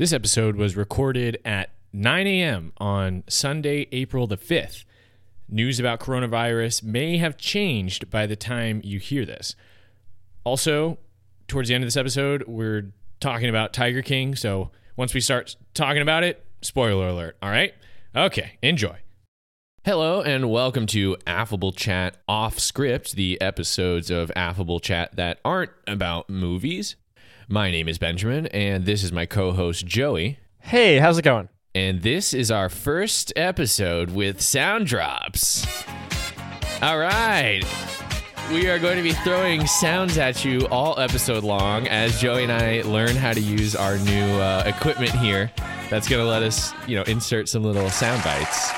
This episode was recorded at 9 a.m. on Sunday, April the 5th. News about coronavirus may have changed by the time you hear this. Also, towards the end of this episode, we're talking about Tiger King. So once we start talking about it, spoiler alert. All right? Okay, enjoy. Hello, and welcome to Affable Chat Off Script, the episodes of Affable Chat that aren't about movies. My name is Benjamin, and this is my co host, Joey. Hey, how's it going? And this is our first episode with sound drops. All right. We are going to be throwing sounds at you all episode long as Joey and I learn how to use our new uh, equipment here. That's going to let us, you know, insert some little sound bites.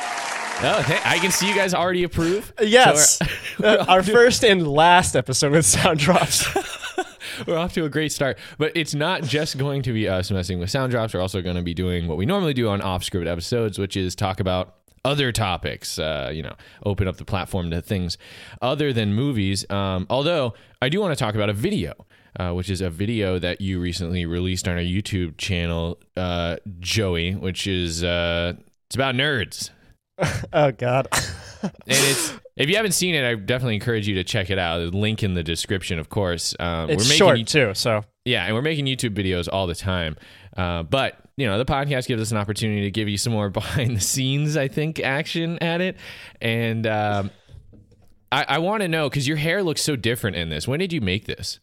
Oh, hey, I can see you guys already approve. Yes. So we're- Uh, our first and last episode with sound drops. We're off to a great start, but it's not just going to be us messing with sound drops. We're also going to be doing what we normally do on off script episodes, which is talk about other topics, uh, you know, open up the platform to things other than movies. Um, although I do want to talk about a video, uh, which is a video that you recently released on our YouTube channel, uh, Joey, which is uh, it's about nerds. oh God. And it's if you haven't seen it, I definitely encourage you to check it out. The link in the description, of course. Um, It's making short you- too, so yeah, and we're making YouTube videos all the time. Uh, but you know, the podcast gives us an opportunity to give you some more behind the scenes, I think, action at it. And um, I, I want to know because your hair looks so different in this. When did you make this?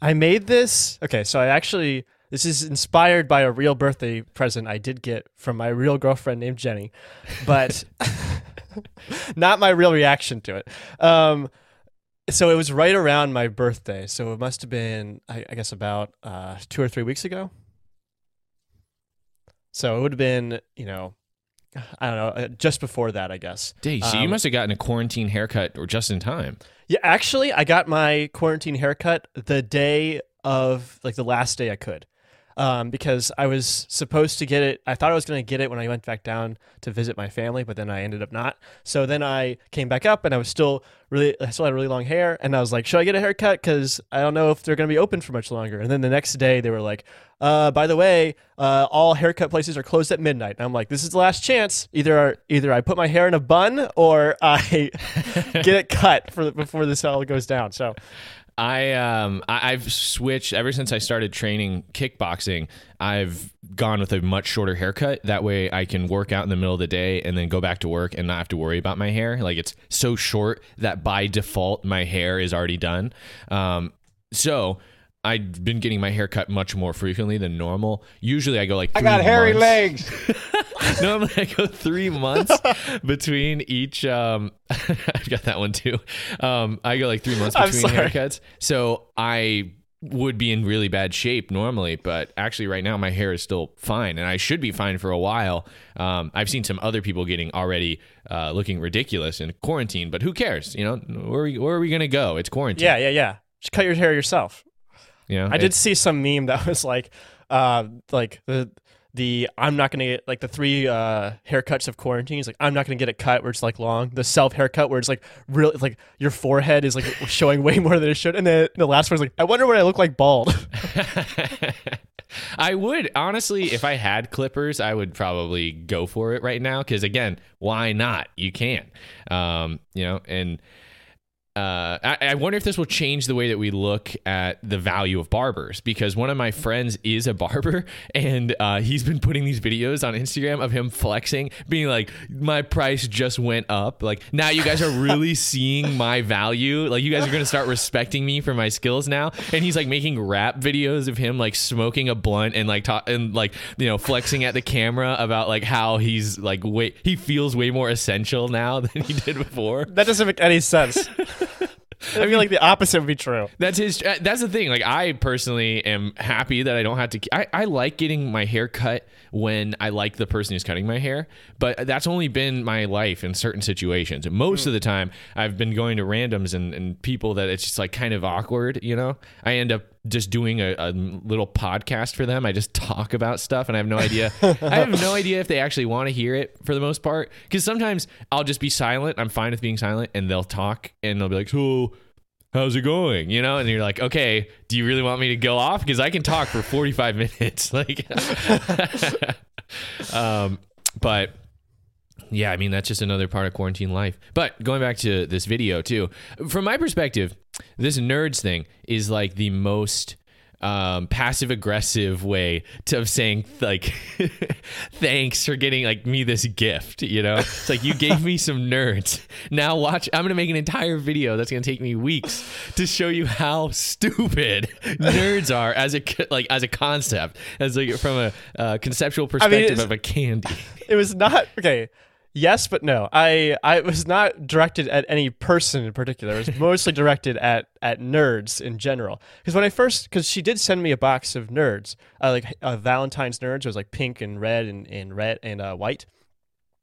I made this. Okay, so I actually this is inspired by a real birthday present I did get from my real girlfriend named Jenny, but not my real reaction to it. Um, so it was right around my birthday, so it must have been, I, I guess, about uh, two or three weeks ago. So it would have been, you know, I don't know, uh, just before that, I guess. Day, so you Um, must have gotten a quarantine haircut or just in time. Yeah, actually, I got my quarantine haircut the day of like the last day I could. Um, because I was supposed to get it. I thought I was going to get it when I went back down to visit my family, but then I ended up not. So then I came back up and I was still really, I still had really long hair. And I was like, should I get a haircut? Because I don't know if they're going to be open for much longer. And then the next day they were like, uh, by the way, uh, all haircut places are closed at midnight. And I'm like, this is the last chance. Either either I put my hair in a bun or I get it cut for before this all goes down. So I um I, I've switched ever since I started training kickboxing. I've gone with a much shorter haircut. That way, I can work out in the middle of the day and then go back to work and not have to worry about my hair. Like it's so short that by default my hair is already done. Um, so. I've been getting my hair cut much more frequently than normal. Usually, I go like I got hairy months. legs. Normally, I go three months between each. Um, I've got that one too. Um, I go like three months between haircuts, so I would be in really bad shape normally. But actually, right now, my hair is still fine, and I should be fine for a while. Um, I've seen some other people getting already uh, looking ridiculous in quarantine, but who cares? You know, where are we, where are we gonna go? It's quarantine. yeah, yeah, yeah. Just cut your hair yourself. Yeah. I did see some meme that was like, uh, like the the I'm not gonna get like the three uh haircuts of quarantine. It's like I'm not gonna get it cut where it's like long. The self haircut where it's like really like your forehead is like showing way more than it should. And then the last one's like, I wonder what I look like bald. I would honestly, if I had clippers, I would probably go for it right now. Because again, why not? You can, um, you know, and uh, I, I wonder if this will change the way that we look at the value of barbers. Because one of my friends is a barber, and uh, he's been putting these videos on Instagram of him flexing, being like, "My price just went up. Like now, you guys are really seeing my value. Like you guys are going to start respecting me for my skills now." And he's like making rap videos of him like smoking a blunt and like ta- and like you know flexing at the camera about like how he's like way he feels way more essential now than he did before. that doesn't make any sense. I feel like the opposite would be true. That's his. uh, That's the thing. Like I personally am happy that I don't have to. I, I like getting my hair cut when I like the person who's cutting my hair, but that's only been my life in certain situations. Most of the time, I've been going to randoms and, and people that it's just like kind of awkward. You know, I end up just doing a, a little podcast for them. I just talk about stuff, and I have no idea. I have no idea if they actually want to hear it for the most part. Because sometimes I'll just be silent. I'm fine with being silent, and they'll talk, and they'll be like, "So." how's it going? You know, and you're like, okay, do you really want me to go off? Because I can talk for 45 minutes. Like, um, but yeah, I mean, that's just another part of quarantine life. But going back to this video, too, from my perspective, this nerds thing is like the most um, passive aggressive way to, of saying like thanks for getting like me this gift you know? It's like you gave me some nerds. Now watch i'm gonna make an entire video that's gonna take me weeks to show you how stupid nerds are as a like as a concept as like from a uh, conceptual perspective I mean, of a candy. It was not okay Yes, but no. I I was not directed at any person in particular. It was mostly directed at at nerds in general. Because when I first, because she did send me a box of nerds, uh, like uh, Valentine's nerds. It was like pink and red and, and red and uh, white,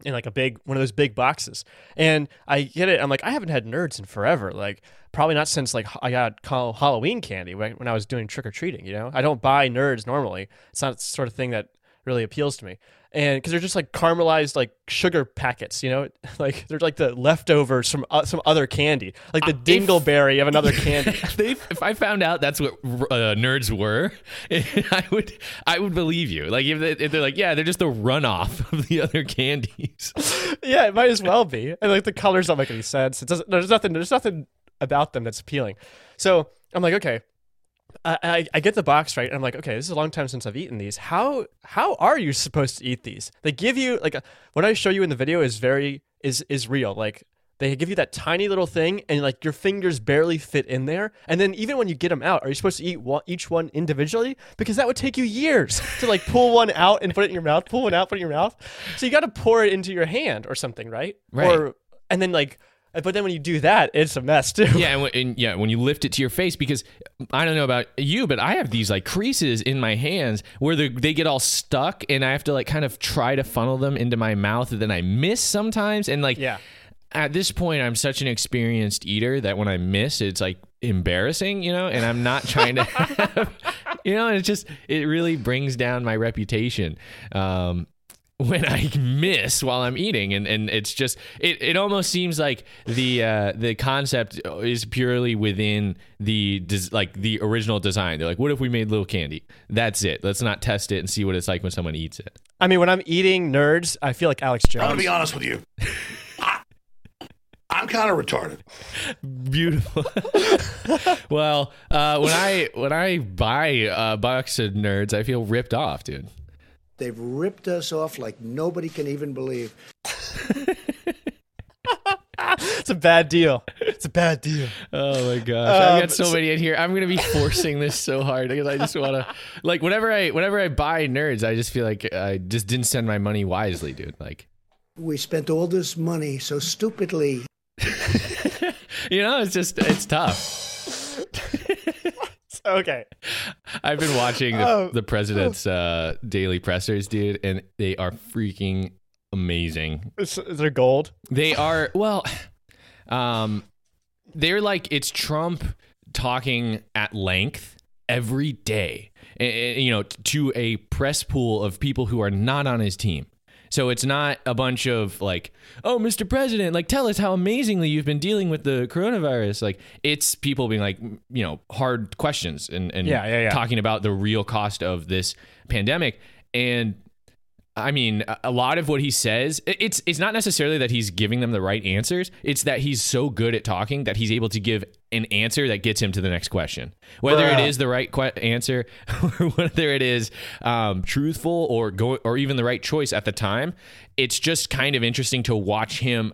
in like a big one of those big boxes. And I get it. I'm like, I haven't had nerds in forever. Like probably not since like I got Halloween candy when, when I was doing trick or treating. You know, I don't buy nerds normally. It's not the sort of thing that really appeals to me and because they're just like caramelized like sugar packets, you know, like they're like the leftovers from uh, some other candy, like the uh, dingleberry of another candy. if I found out that's what uh, nerds were, I would I would believe you. Like if, they, if they're like, yeah, they're just the runoff of the other candies. yeah, it might as well be. And like the colors don't make any sense. It doesn't. There's nothing. There's nothing about them that's appealing. So I'm like, okay, I, I get the box right? And i'm like okay this is a long time since i've eaten these. How how are you supposed to eat these? They give you like a, what i show you in the video is very is is real. Like they give you that tiny little thing and like your fingers barely fit in there. And then even when you get them out are you supposed to eat one, each one individually? Because that would take you years to like pull one out and put it in your mouth pull one out put it in your mouth. So you got to pour it into your hand or something right? Right. Or and then like but then when you do that, it's a mess too. Yeah, and, when, and, yeah, when you lift it to your face, because I don't know about you, but I have these like creases in my hands where they get all stuck, and I have to like kind of try to funnel them into my mouth, and then I miss sometimes, and like yeah. At this point, I'm such an experienced eater that when I miss, it's like embarrassing, you know, and I'm not trying to have, you know, and it just, it really brings down my reputation. Um, when I miss while I'm eating, and, and it's just it, it almost seems like the uh, the concept is purely within the des- like the original design. They're like, what if we made little candy? That's it. Let's not test it and see what it's like when someone eats it. I mean, when I'm eating nerds, I feel like Alex Jones. I'm gonna be honest with you. I'm kind of retarded. Beautiful. well, uh, when I when I buy a box of nerds, I feel ripped off, dude. They've ripped us off like nobody can even believe. it's a bad deal. It's a bad deal. Oh my gosh, um, I've got so, so many in here. I'm gonna be forcing this so hard because I just want to, like, whenever I whenever I buy nerds, I just feel like I just didn't spend my money wisely, dude. Like, we spent all this money so stupidly. you know, it's just it's tough. okay. I've been watching the, um, the president's uh, daily pressers, dude, and they are freaking amazing. Is, is there gold? They are well. Um, they're like it's Trump talking at length every day, you know, to a press pool of people who are not on his team. So it's not a bunch of like, oh, Mr. President, like tell us how amazingly you've been dealing with the coronavirus. Like it's people being like, you know, hard questions and, and yeah, yeah, yeah. talking about the real cost of this pandemic. And I mean, a lot of what he says, it's it's not necessarily that he's giving them the right answers. It's that he's so good at talking that he's able to give an answer that gets him to the next question, whether Bruh. it is the right que- answer or whether it is um, truthful or go or even the right choice at the time. It's just kind of interesting to watch him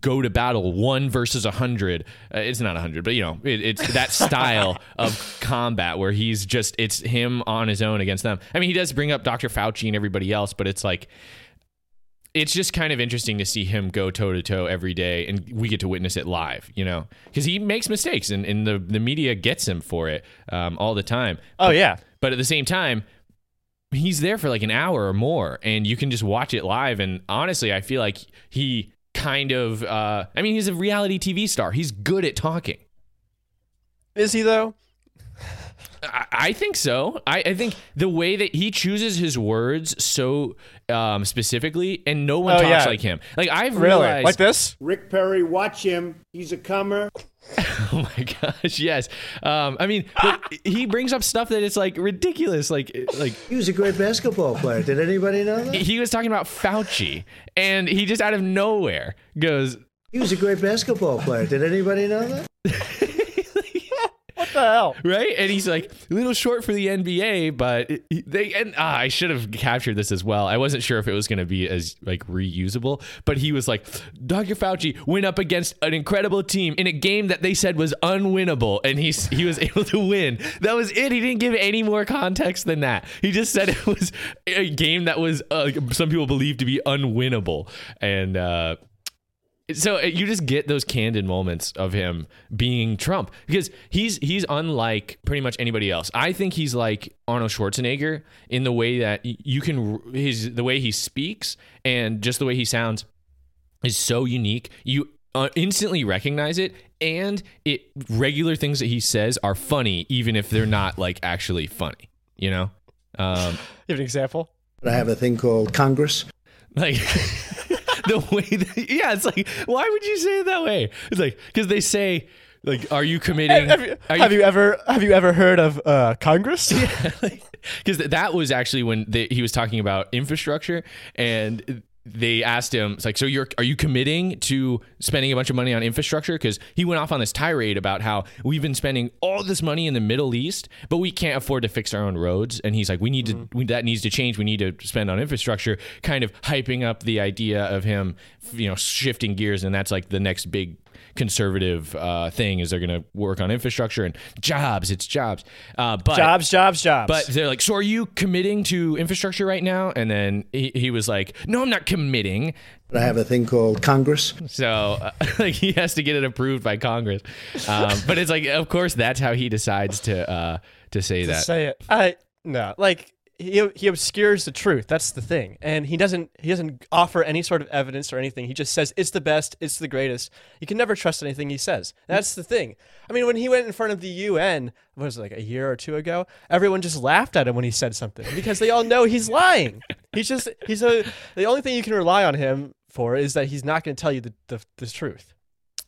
go to battle one versus a hundred. Uh, it's not a hundred, but you know, it, it's that style of combat where he's just it's him on his own against them. I mean, he does bring up Dr. Fauci and everybody else, but it's like it's just kind of interesting to see him go toe to toe every day, and we get to witness it live, you know, because he makes mistakes, and, and the the media gets him for it um, all the time. Oh yeah, but at the same time, he's there for like an hour or more, and you can just watch it live. And honestly, I feel like he kind of, uh, I mean, he's a reality TV star. He's good at talking. Is he though? I think so. I, I, think the way that he chooses his words so um, specifically, and no one oh, talks yeah. like him. Like I've really realized, like this. Rick Perry, watch him. He's a comer. Oh my gosh, yes. Um, I mean, look, he brings up stuff that it's like ridiculous. Like, like He was a great basketball player. Did anybody know that? he was talking about Fauci, and he just out of nowhere goes, He was a great basketball player. Did anybody know that? The hell? right? And he's like a little short for the NBA, but they and ah, I should have captured this as well. I wasn't sure if it was going to be as like reusable, but he was like, Dr. Fauci went up against an incredible team in a game that they said was unwinnable, and he's he was able to win. That was it. He didn't give any more context than that. He just said it was a game that was uh, some people believe to be unwinnable, and. uh so uh, you just get those candid moments of him being Trump because he's he's unlike pretty much anybody else. I think he's like Arnold Schwarzenegger in the way that you can his the way he speaks and just the way he sounds is so unique. You uh, instantly recognize it and it regular things that he says are funny even if they're not like actually funny, you know? Um You have an example? I have a thing called Congress. like the way that, yeah it's like why would you say it that way it's like because they say like are you committing Have you, are have you ever have you ever heard of uh, Congress? because that was actually when they, he was talking about infrastructure and they asked him it's like so you're are you committing to spending a bunch of money on infrastructure? Because he went off on this tirade about how we've been spending all this money in the middle east but we can't afford to fix our own roads. And he's like we need to mm-hmm. we, that needs to change. We need to spend on infrastructure. Kind of hyping up the idea of him you know shifting gears and that's like the next big conservative uh, thing is they're going to work on infrastructure and jobs it's jobs uh, but jobs, jobs, jobs. but they're like, so are you committing to infrastructure right now? And then he, he was like, no, I'm not committing. I have a thing called Congress. So uh, like he has to get it approved by Congress. Um, but it's like, of course, that's how he decides to uh, to say that. say it. I no, like he he obscures the truth. That's the thing, and he doesn't he doesn't offer any sort of evidence or anything. He just says it's the best, it's the greatest. You can never trust anything he says. That's the thing. I mean, when he went in front of the UN, was it, like a year or two ago, everyone just laughed at him when he said something because they all know he's lying. He's just he's a the only thing you can rely on him for is that he's not going to tell you the, the the truth.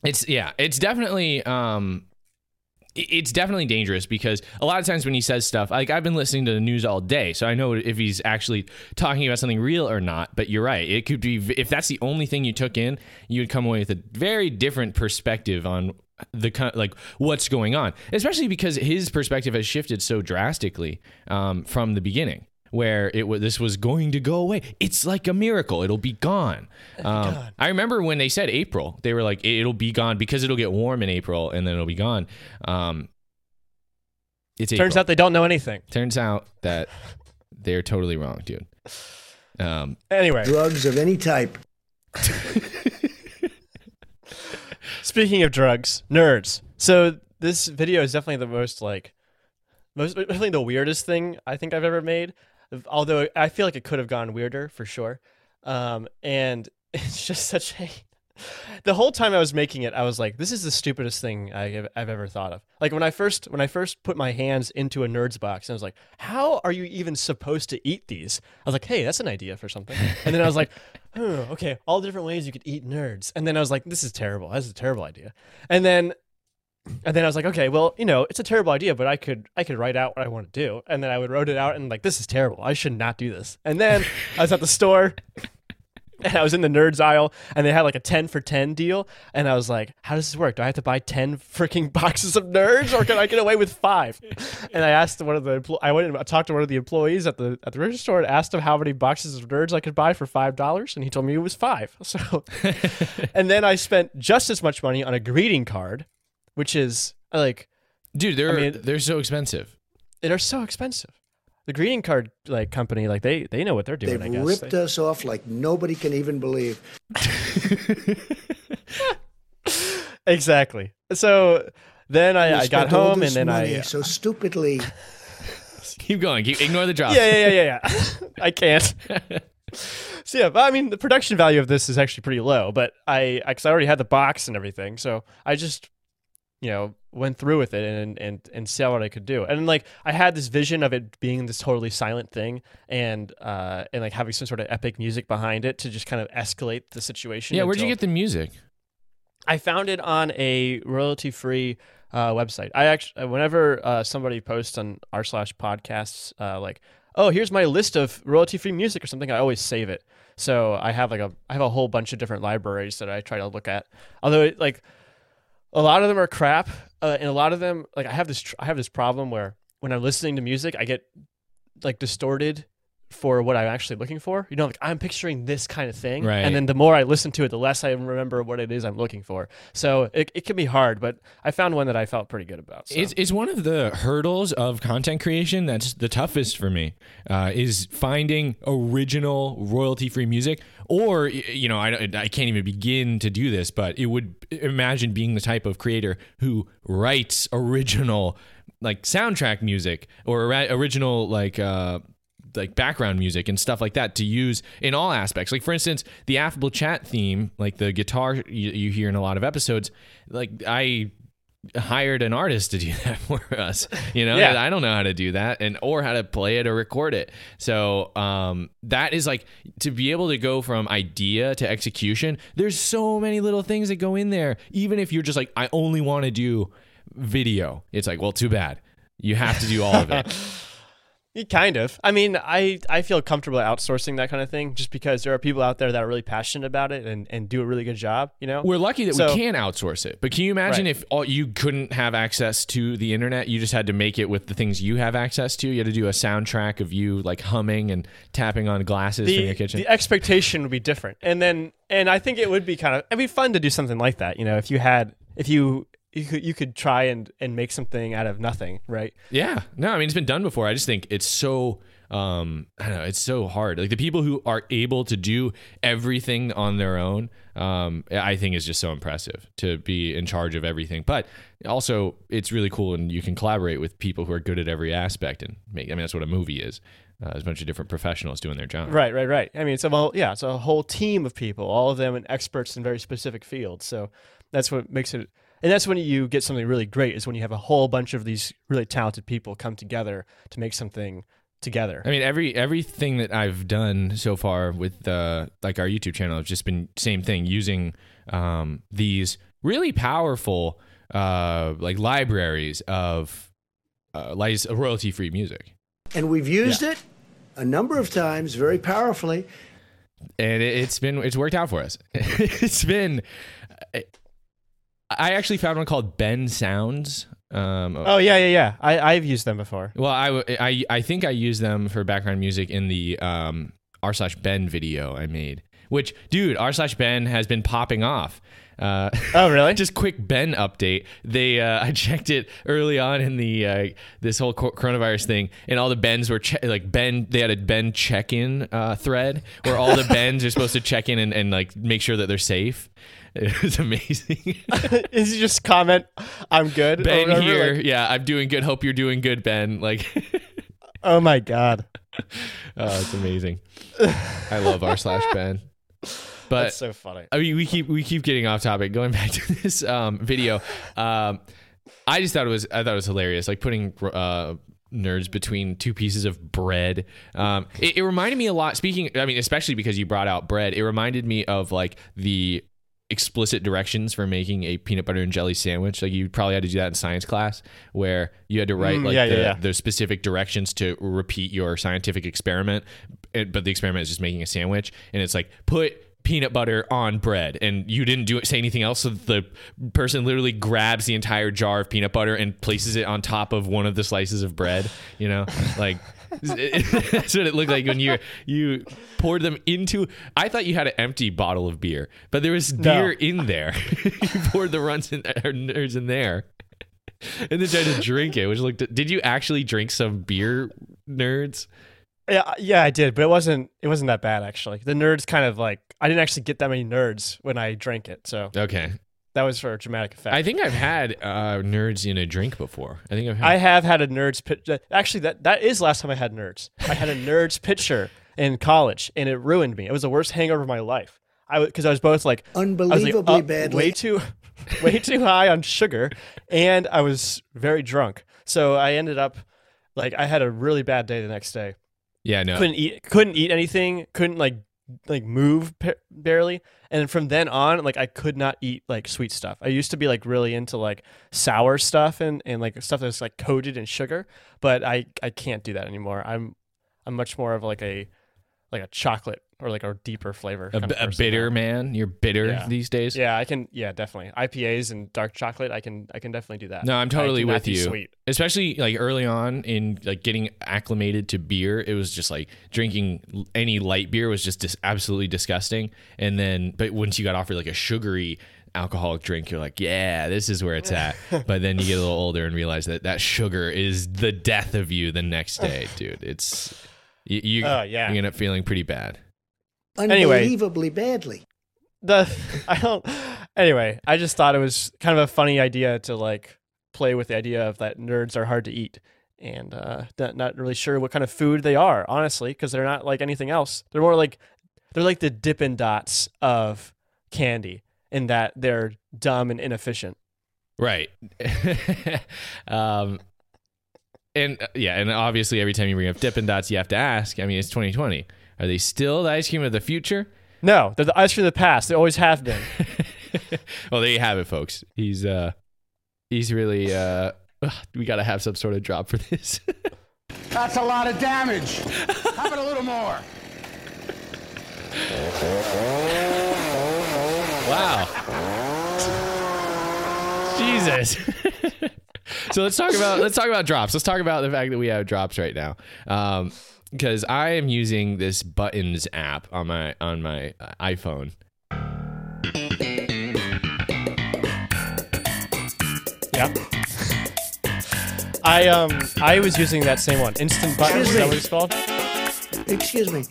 It's yeah, it's definitely um it's definitely dangerous because a lot of times when he says stuff, like I've been listening to the news all day, so I know if he's actually talking about something real or not. But you're right; it could be if that's the only thing you took in, you would come away with a very different perspective on the like what's going on, especially because his perspective has shifted so drastically um, from the beginning. Where it was, this was going to go away. It's like a miracle. It'll be gone. Um, I remember when they said April, they were like, "It'll be gone because it'll get warm in April, and then it'll be gone." Um, it's Turns April. out they don't know anything. Turns out that they're totally wrong, dude. Um, Anyway, Drugs of any type. Speaking of drugs, nerds. So this video is definitely the most like most definitely the weirdest thing I think I've ever made. Although I feel like it could have gone weirder for sure. Um, and it's just such a the whole time I was making it, I was like, "This is the stupidest thing I I've ever thought of." Like when I first when I first put my hands into a nerd's box, I was like, "How are you even supposed to eat these?" I was like, "Hey, that's an idea for something." And then I was like, "Oh, okay, all the different ways you could eat nerds." And then I was like, "This is terrible. That's a terrible idea." And then and then I was like, okay, well, you know, it's a terrible idea, but I could I could write out what I want to do. And then I would wrote it out and like, this is terrible. I should not do this. And then I was at the store and I was in the nerds aisle and they had like a 10 for 10 deal. And I was like, how does this work? Do I have to buy 10 freaking boxes of nerds or can I get away with five? And I asked one of the, I went and I talked to one of the employees at the, at the register store and asked him how many boxes of nerds I could buy for $5. And he told me it was five. So, and then I spent just as much money on a greeting card, which is like, dude, they're mean- they're so expensive. they're so expensive. The greeting card like company, like they they know what they're doing. They've I guess. ripped They- us off like nobody can even believe. exactly. So then I, I got all home and this then money I. so stupidly. Keep going. Keep, ignore the drop. Yeah, yeah, yeah, yeah. yeah. I can't. so yeah, but I mean, the production value of this is actually pretty low. But I, because I already had the box and everything, so I just, you know, went through with it and and and saw what I could do. And like I had this vision of it being this totally silent thing, and uh, and like having some sort of epic music behind it to just kind of escalate the situation. Yeah, where'd you get the music? I found it on a royalty free uh, website. I actually, whenever uh, somebody posts on r slash podcasts, uh, like, oh, here's my list of royalty free music or something, I always save it. So I have like a, I have a whole bunch of different libraries that I try to look at. Although, it, like, a lot of them are crap, uh, and a lot of them, like, I have this, tr- I have this problem where when I'm listening to music, I get like distorted for what I'm actually looking for. You know, like I'm picturing this kind of thing. Right. And then the more I listen to it, the less I remember what it is I'm looking for. So it, it can be hard, but I found one that I felt pretty good about. So. It's, it's one of the hurdles of content creation that's the toughest for me uh, is finding original royalty free music. Or, you know, I, I can't even begin to do this, but it would imagine being the type of creator who writes original like soundtrack music or original like uh, like background music and stuff like that to use in all aspects. Like for instance, the affable chat theme, like the guitar you, you hear in a lot of episodes, like I hired an artist to do that for us. You know, Yeah. I don't know how to do that and or how to play it or record it. So um, that is like to be able to go from idea to execution. There's so many little things that go in there. Even if you're just like, I only want to do video, it's like, well, too bad. You have to do all of it. Kind of. I mean, I, I feel comfortable outsourcing that kind of thing just because there are people out there that are really passionate about it and, and do a really good job, you know? We're lucky that So- we can outsource it. But can you imagine Right. if all, you couldn't have access to the internet? You just had to make it with the things you have access to. You had to do a soundtrack of you like humming and tapping on glasses from your kitchen. the expectation would be different. And then, and I think it would be kind of, it'd be fun to do something like that, you know, if you had, if you, you could, you could try and, and make something out of nothing, right? yeah. No, I mean it's been done before. I just think it's so um I don't know, it's so hard. Like the people who are able to do everything on their own, um, I think is just so impressive to be in charge of everything. But also it's really cool and you can collaborate with people who are good at every aspect and make I mean that's what a movie is. Uh, there's a bunch of different professionals doing their job. Right, right, right. I mean, it's a whole, yeah, it's a whole team of people, all of them and experts in very specific fields. So that's what makes it, and that's when you get something really great is when you have a whole bunch of these really talented people come together to make something together. I mean, every everything that I've done so far with uh, like our YouTube channel has just been same thing using um, these really powerful uh, like libraries of uh, royalty free music, And we've used it a number of times very powerfully. and it, it's been it's worked out for us. it's been. I actually found one called Ben Sounds. Um, oh yeah, yeah, yeah. I, I've used them before. Well, I I I think I used them for background music in the um, r slash Ben video I made. Which, dude, r slash Ben has been popping off. Uh, Oh really? just quick Ben update. They uh, I checked it early on in the uh, this whole coronavirus thing, and all the Bens were che- like Ben. They had a Ben check in uh, thread where all the Bens are supposed to check in and, and like make sure that they're safe. It was amazing. Is just comment, I'm good. ben whatever, here, like- yeah, I'm doing good. Hope you're doing good, Ben. Like. oh my god, Oh, it's amazing. I love r slash Ben. But that's so funny. I mean, we keep we keep getting off topic. Going back to this um, video, um, I just thought it was I thought it was hilarious. Like putting uh, nerds between two pieces of bread. Um, it, it reminded me a lot. Speaking, I mean, especially because you brought out bread, it reminded me of like the explicit directions for making a peanut butter and jelly sandwich. Like you probably had to do that in science class, where you had to write Mm, like yeah, the, yeah, yeah. the specific directions to repeat your scientific experiment. But the experiment is just making a sandwich, and it's like put peanut butter on bread, and you didn't do it, say anything else. So the person literally grabs the entire jar of peanut butter and places it on top of one of the slices of bread. You know, like. That's what it looked like when you you poured them into. I thought you had an empty bottle of beer, but there was beer in there. you poured the runs in or nerds in there, and then tried to drink it. Which looked. Did you actually drink some beer, nerds? Yeah, yeah, I did, but it wasn't it wasn't that bad actually. The nerds kind of like I didn't actually get that many nerds when I drank it, so Okay, that was for a dramatic effect. I think I've had uh, nerds in a drink before. I think I've had. I have had a nerds pit. uh, Actually, that that is last time I had nerds. I had a nerds picture in college, and it ruined me. It was the worst hangover of my life. I because I was both like I like Unbelievably up badly. way too, way too high on sugar, and I was very drunk. So I ended up like I had a really bad day the next day. yeah, no. Couldn't eat, couldn't eat anything. Couldn't like like move barely. And from then on, like I could not eat like sweet stuff. I used to be like really into like sour stuff and and like stuff that's like coated in sugar, but I I can't do that anymore. I'm I'm much more of like a like a chocolate or like a deeper flavor. A, kind of b- a bitter man. You're bitter Yeah. these days. Yeah, I can. Yeah, definitely. IPAs and dark chocolate. I can. I can definitely do that. No, I'm totally with you. Sweet. Especially like early on in like getting acclimated to beer, it was just like drinking any light beer was just dis- absolutely disgusting. And then, but once you got offered like a sugary alcoholic drink, you're like, yeah, this is where it's at. but then you get a little older and realize that that sugar is the death of you the next day, dude. It's you. you Oh, yeah. You end up feeling pretty bad. Anyway. Unbelievably badly. The I don't. Anyway, I just thought it was kind of a funny idea to like play with the idea of that nerds are hard to eat, and uh, not, not really sure what kind of food they are, honestly, because they're not like anything else. They're more like they're like the Dippin' Dots of candy, in that they're dumb and inefficient. Right. um, and uh, yeah, and obviously every time you bring up Dippin' Dots, you have to ask. I mean, it's 2020. Are they still the ice cream of the future? No, they're the ice cream of the past. They always have been. well, there you have it, folks. He's uh, he's really uh, ugh, we got to have some sort of drop for this. That's a lot of damage. How about a little more? wow. Jesus. so let's talk about let's talk about drops. Let's talk about the fact that we have drops right now. Um, because I am using this buttons app on my on my uh, iPhone. Yeah. I um I was using that same one. Instant buttons. Is that what it's called? Excuse me.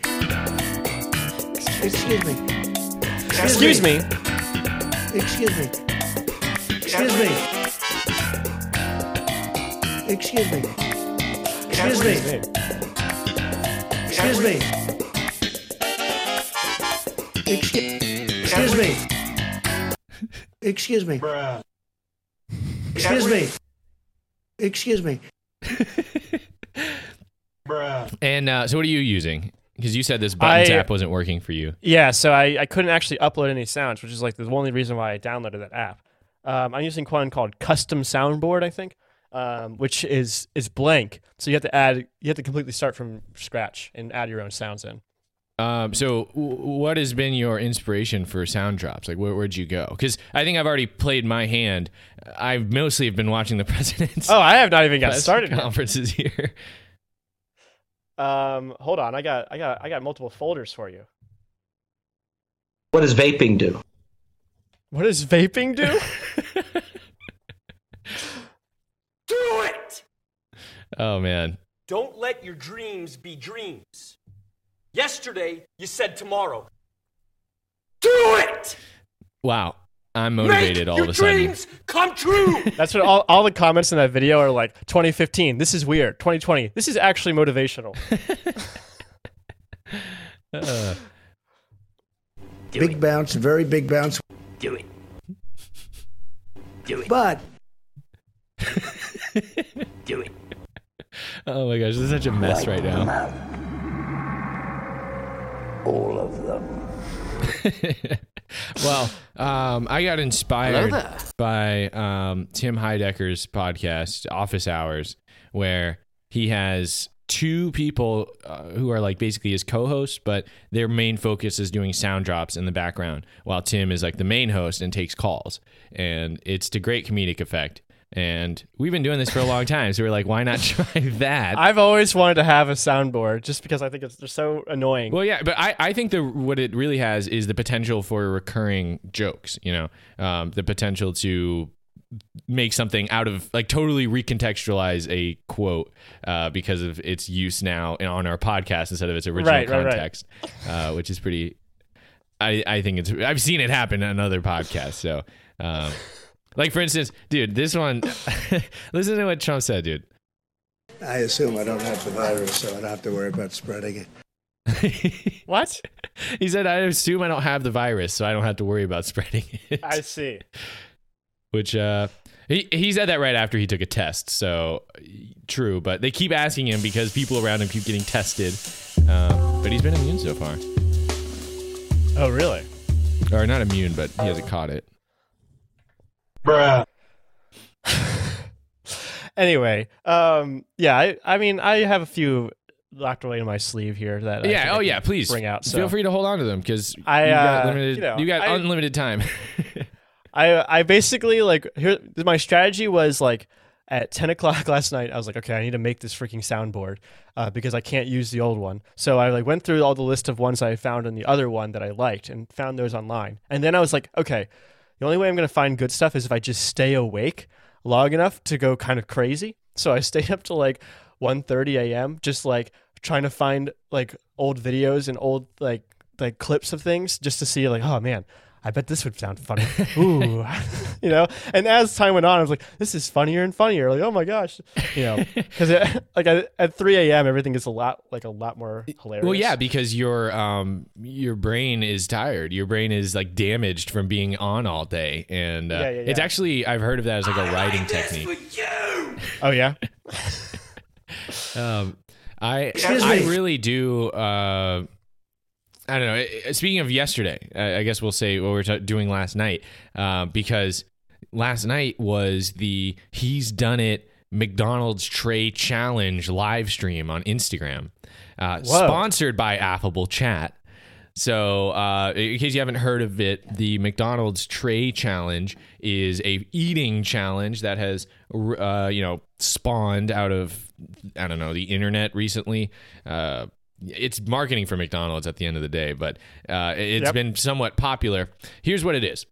Excuse me. Excuse me. Excuse me. Excuse me. Excuse me. Excuse me. Excuse me. Excuse me. Excuse me. Excuse me. Excuse me. And uh, so, what are you using? Because you said this buttons I- app wasn't working for you. Yeah, so I, I couldn't actually upload any sounds, which is like the only reason why I downloaded that app. Um, I'm using one called Custom Soundboard, I think, um, which is is blank. So you have to add, you have to completely start from scratch and add your own sounds in. Um, so, w- what has been your inspiration for sound drops? Like, where, where'd you go? Because I think I've already played my hand. I've mostly have been watching the president's Oh, I have not even got press started. yet. conferences here. Um, hold on, I got I got I got multiple folders for you. What does vaping do? What does vaping do? Do it! Oh man, Don't let your dreams be dreams. Yesterday, you said tomorrow. Do it! wow! I'm Make motivated all your of a sudden. dreams come true! That's what all, all the comments in that video are like 2015. This is weird. 2020. This is actually motivational. Uh, Big bounce, very big bounce. Do it. Do it. But Do it. Oh my gosh, this is such a mess right now. All of them. well, um, I got inspired by um, Tim Heidecker's podcast, Office Hours, where he has two people uh, who are like basically his co-hosts, but their main focus is doing sound drops in the background, while Tim is like the main host and takes calls, and it's to great comedic effect. And we've been doing this for a long time, so we're like, why not try that? I've always wanted to have a soundboard just because I think it's they're so annoying. Well, yeah, but I, I think the what it really has is the potential for recurring jokes. You know, um, the potential to make something out of like totally recontextualize a quote uh, because of its use now in, on our podcast instead of its original Right, right, right. context, Uh, which is pretty. I I think it's I've seen it happen on other podcasts. So, um, like for instance, dude, this one. listen to what Trump said, dude. I assume I don't have the virus, so I don't have to worry about spreading it. what? He said, "I assume I don't have the virus, so I don't have to worry about spreading it." I see. which uh he he said that right after he took a test so true but they keep asking him because people around him keep getting tested um, but he's been immune so far Oh, really? or not immune, but he hasn't caught it. Bruh. Anyway, um, yeah, I, I mean, I have a few locked away in my sleeve here that I yeah. I Oh can yeah. Please bring out. So Feel free to hold on to them because I, you got uh, limited. you know, you got I- unlimited time. I I basically like here my strategy was like at 10 o'clock last night i was like okay i need to make this freaking soundboard uh, because i can't use the old one so i like went through all the list of ones i found in the other one that i liked and found those online and then i was like okay the only way i'm going to find good stuff is if i just stay awake long enough to go kind of crazy. So i stayed up till like 1.30 a.m just like trying to find like old videos and old like like clips of things just to see like oh man I bet this would sound funny. Ooh, you know. And as time went on, I was like, "This is funnier and funnier." Like, oh my gosh, you know, because like at, at 3 a.m., everything gets a lot like a lot more hilarious. well, yeah, because your um your brain is tired. Your brain is like damaged from being on all day, and uh, Yeah, yeah, it's actually I've heard of that as like a writing technique. Oh yeah. Um, I Excuse I really do. Uh, I don't know. I- I- Speaking of yesterday, I I guess we'll say what we were t- doing last night, uh, because last night was the he's done it McDonald's tray challenge live stream on Instagram, uh, sponsored by Affable Chat. So, uh, in case you haven't heard of it, the McDonald's tray challenge is a eating challenge that has, uh, you know, spawned out of I don't know the internet recently. Uh, it's marketing for McDonald's at the end of the day, but uh, it's Yep. been somewhat popular. Here's what it is.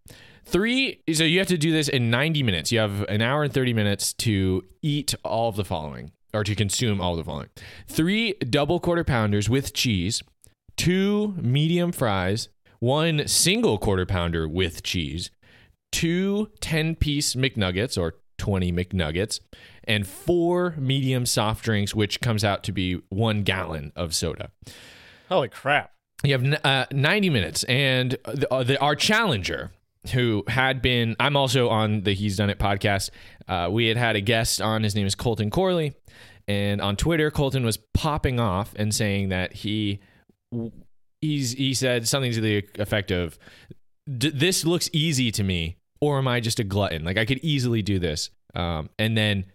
Three, so you have to do this in 90 minutes. You have an hour and 30 minutes to eat all of the following, or to consume all of the following three double quarter pounders with cheese, two medium fries, one single quarter pounder with cheese, two 10 piece McNuggets or 20 McNuggets, and four medium soft drinks, which comes out to be one gallon of soda. Holy crap. You have uh, 90 minutes, and the, uh, the, our challenger, who had been, I'm also on the He's Done It podcast. Uh, we had had a guest on. His name is Colton Corley, and on Twitter, Colton was popping off and saying that he he's he said something to the effect of, "D- "This looks easy to me, or am I just a glutton? Like I could easily do this." Um, and then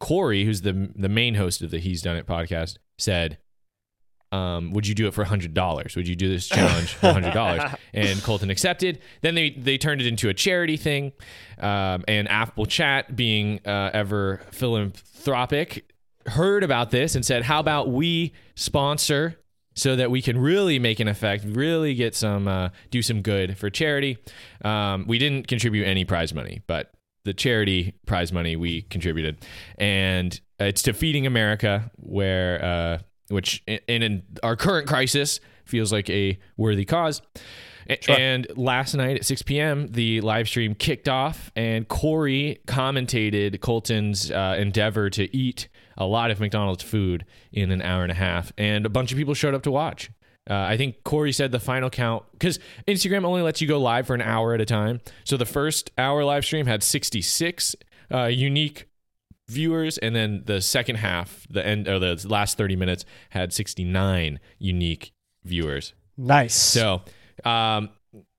Corey, who's the the main host of the He's Done It podcast, said, um, "Would you do it for hundred dollars? Would you do this challenge for hundred dollars?" and Colton accepted. Then they they turned it into a charity thing, um, and Affable Chat, being uh, ever philanthropic, heard about this and said, "How about we sponsor?" So that we can really make an effect, really get some, uh, do some good for charity. Um, we didn't contribute any prize money, but the charity prize money we contributed, and it's to Feeding America, where uh, which in, in our current crisis feels like a worthy cause. A- And last night at 6 p.m., the live stream kicked off, and Corey commentated Colton's uh, endeavor to eat a lot of McDonald's food in an hour and a half, and a bunch of people showed up to watch. Uh, I think Corey said the final count because Instagram only lets you go live for an hour at a time. So the first hour live stream had 66 uh, unique viewers, and then the second half, the end or the last 30 minutes, had 69 unique viewers. Nice. So um,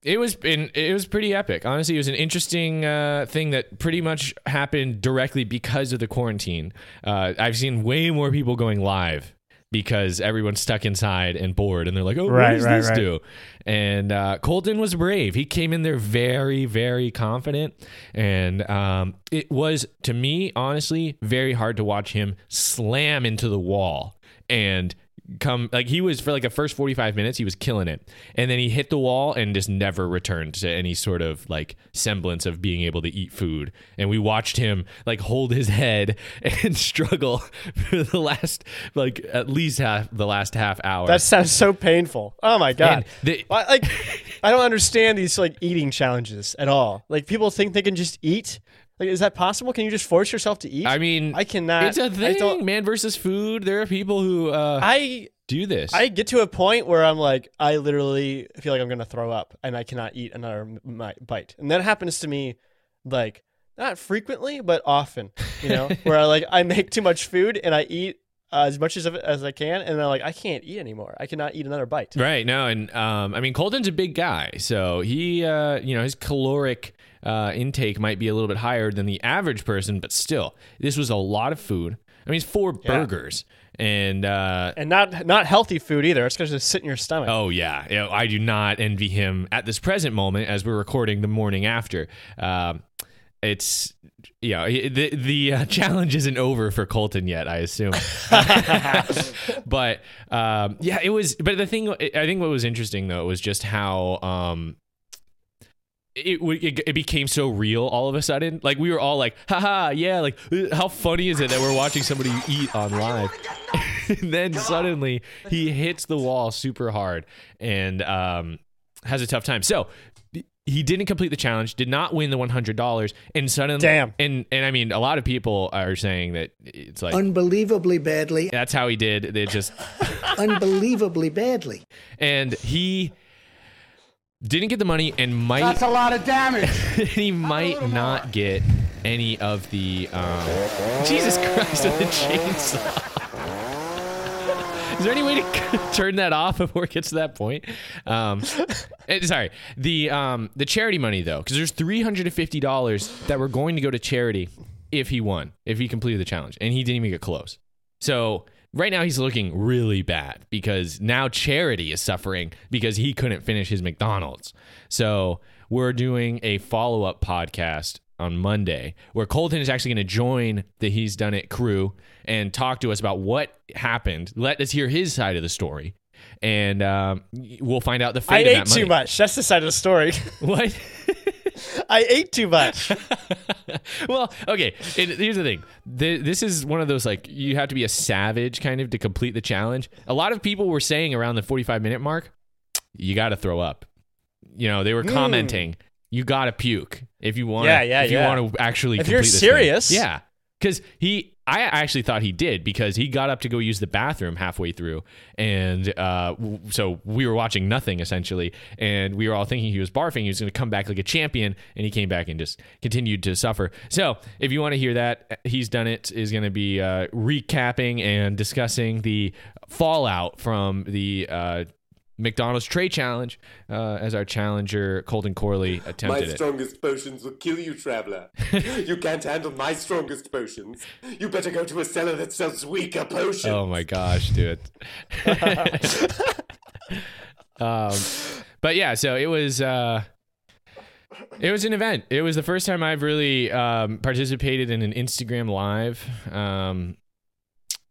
it was in, it was pretty epic. Honestly, it was an interesting uh, thing that pretty much happened directly because of the quarantine. Uh, I've seen way more people going live because everyone's stuck inside and bored, and they're like, "Oh, what does right, this right. do?" And uh, Colton was brave. He came in there very, very confident, and um, it was to me, honestly, very hard to watch him slam into the wall and come like he was for like the first 45 minutes he was killing it and then he hit the wall and just never returned to any sort of like semblance of being able to eat food and we watched him like hold his head and struggle for the last like at least half the last half hour that sounds so painful. Oh my god. The- Why- like I don't understand these like eating challenges at all. Like people think they can just eat. Like is that possible? Can you just force yourself to eat? i mean I cannot. it's a I thing man versus food there are people who uh I do this I get to a point where I'm like, I literally feel like I'm gonna throw up, and I cannot eat another m- bite. And that happens to me, like not frequently, but often. You know, where I like I make too much food and I eat uh, as much as as I can, and then like I can't eat anymore. I cannot eat another bite. Right. No, and um, I mean Colton's a big guy, so he, uh, you know, his caloric uh, intake might be a little bit higher than the average person, but still, this was a lot of food. I mean, it's four burgers, and uh, And not not healthy food either. It's gonna just sit in your stomach. Oh yeah, You know, I do not envy him at this present moment as we're recording the morning after. Um, it's you know the the uh, challenge isn't over for Colton yet, I assume. but um, yeah, it was. But the thing, I think, what was interesting though was just how. Um, it, it it became so real all of a sudden. Like we were all like, haha, yeah, like uh, how funny is it that we're watching somebody eat on live? and then suddenly he hits the wall super hard and um, has a tough time. So he didn't complete the challenge, did not win the one hundred dollars, and suddenly, Damn. And and I mean, a lot of people are saying that it's like Unbelievably badly. that's how he did. They just Unbelievably badly. and he didn't get the money and might That's a lot of damage. he might not get any of the um, Jesus Christ with the chainsaw. Is there any way to turn that off before it gets to that point? Um, eh, sorry, the um, the charity money though, because there's three hundred and fifty dollars that were going to go to charity if he won, if he completed the challenge, and he didn't even get close. So right now he's looking really bad because now charity is suffering because he couldn't finish his McDonald's. So we're doing a follow up podcast on Monday where Colton is actually going to join the He's Done It crew and talk to us about what happened. Let us hear his side of the story. And um, we'll find out the I fate of ate that money. too much. That's the side of the story. What? I ate too much. well, okay. And here's the thing. Th- This is one of those like you have to be a savage kind of to complete the challenge. A lot of people were saying around the 45 minute mark, you got to throw up. You know, they were commenting, you got to puke if you want. Hmm. Yeah, yeah, If you want to actually, If you're this thing. serious. yeah. Because he, I actually thought he did because he got up to go use the bathroom halfway through, and uh, w- so we were watching nothing essentially, and we were all thinking he was barfing. He was going to come back like a champion, and he came back and just continued to suffer. So if you want to hear that, he's done it is going to be uh, recapping and discussing the fallout from the. Uh, McDonald's Tray Challenge, uh, as our challenger Colton Corley My attempted it. strongest potions will kill you, traveler. you can't handle my strongest potions. You better go to a cellar that sells weaker potions. Oh my gosh, dude. um, but yeah, so it was uh, it was an event. It was the first time I've really um, participated in an Instagram live. Um,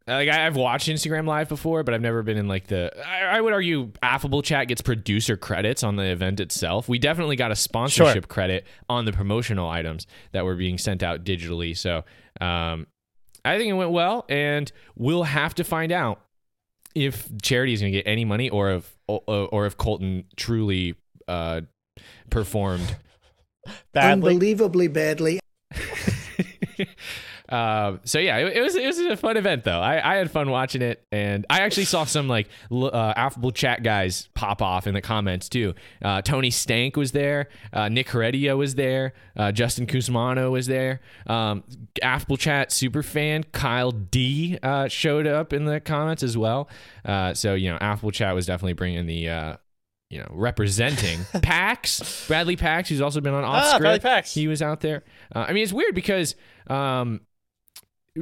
like I- I've watched Instagram live before, but I've never been in like the. I, I would argue affable chat gets producer credits on the event itself. We definitely got a sponsorship credit on the promotional items that were being sent out digitally. So um, I think it went well, and we'll have to find out if charity is going to get any money, or if or, or if Colton truly uh, performed. Badly. Unbelievably badly. Uh, so yeah, it, it was it was a fun event though. I, I had fun watching it, and I actually saw some like uh, affable chat guys pop off in the comments too. Uh, Tony Stank was there, uh, Nick Heredia was there, uh, Justin Kuzmano was there. Um, affable chat super fan Kyle D uh, showed up in the comments as well. Uh, so you know, affable chat was definitely bringing the. Uh, you know, representing Pax, Bradley Pax, who's also been on off Ah, script. Bradley Pax. He was out there. Uh, I mean, it's weird because um,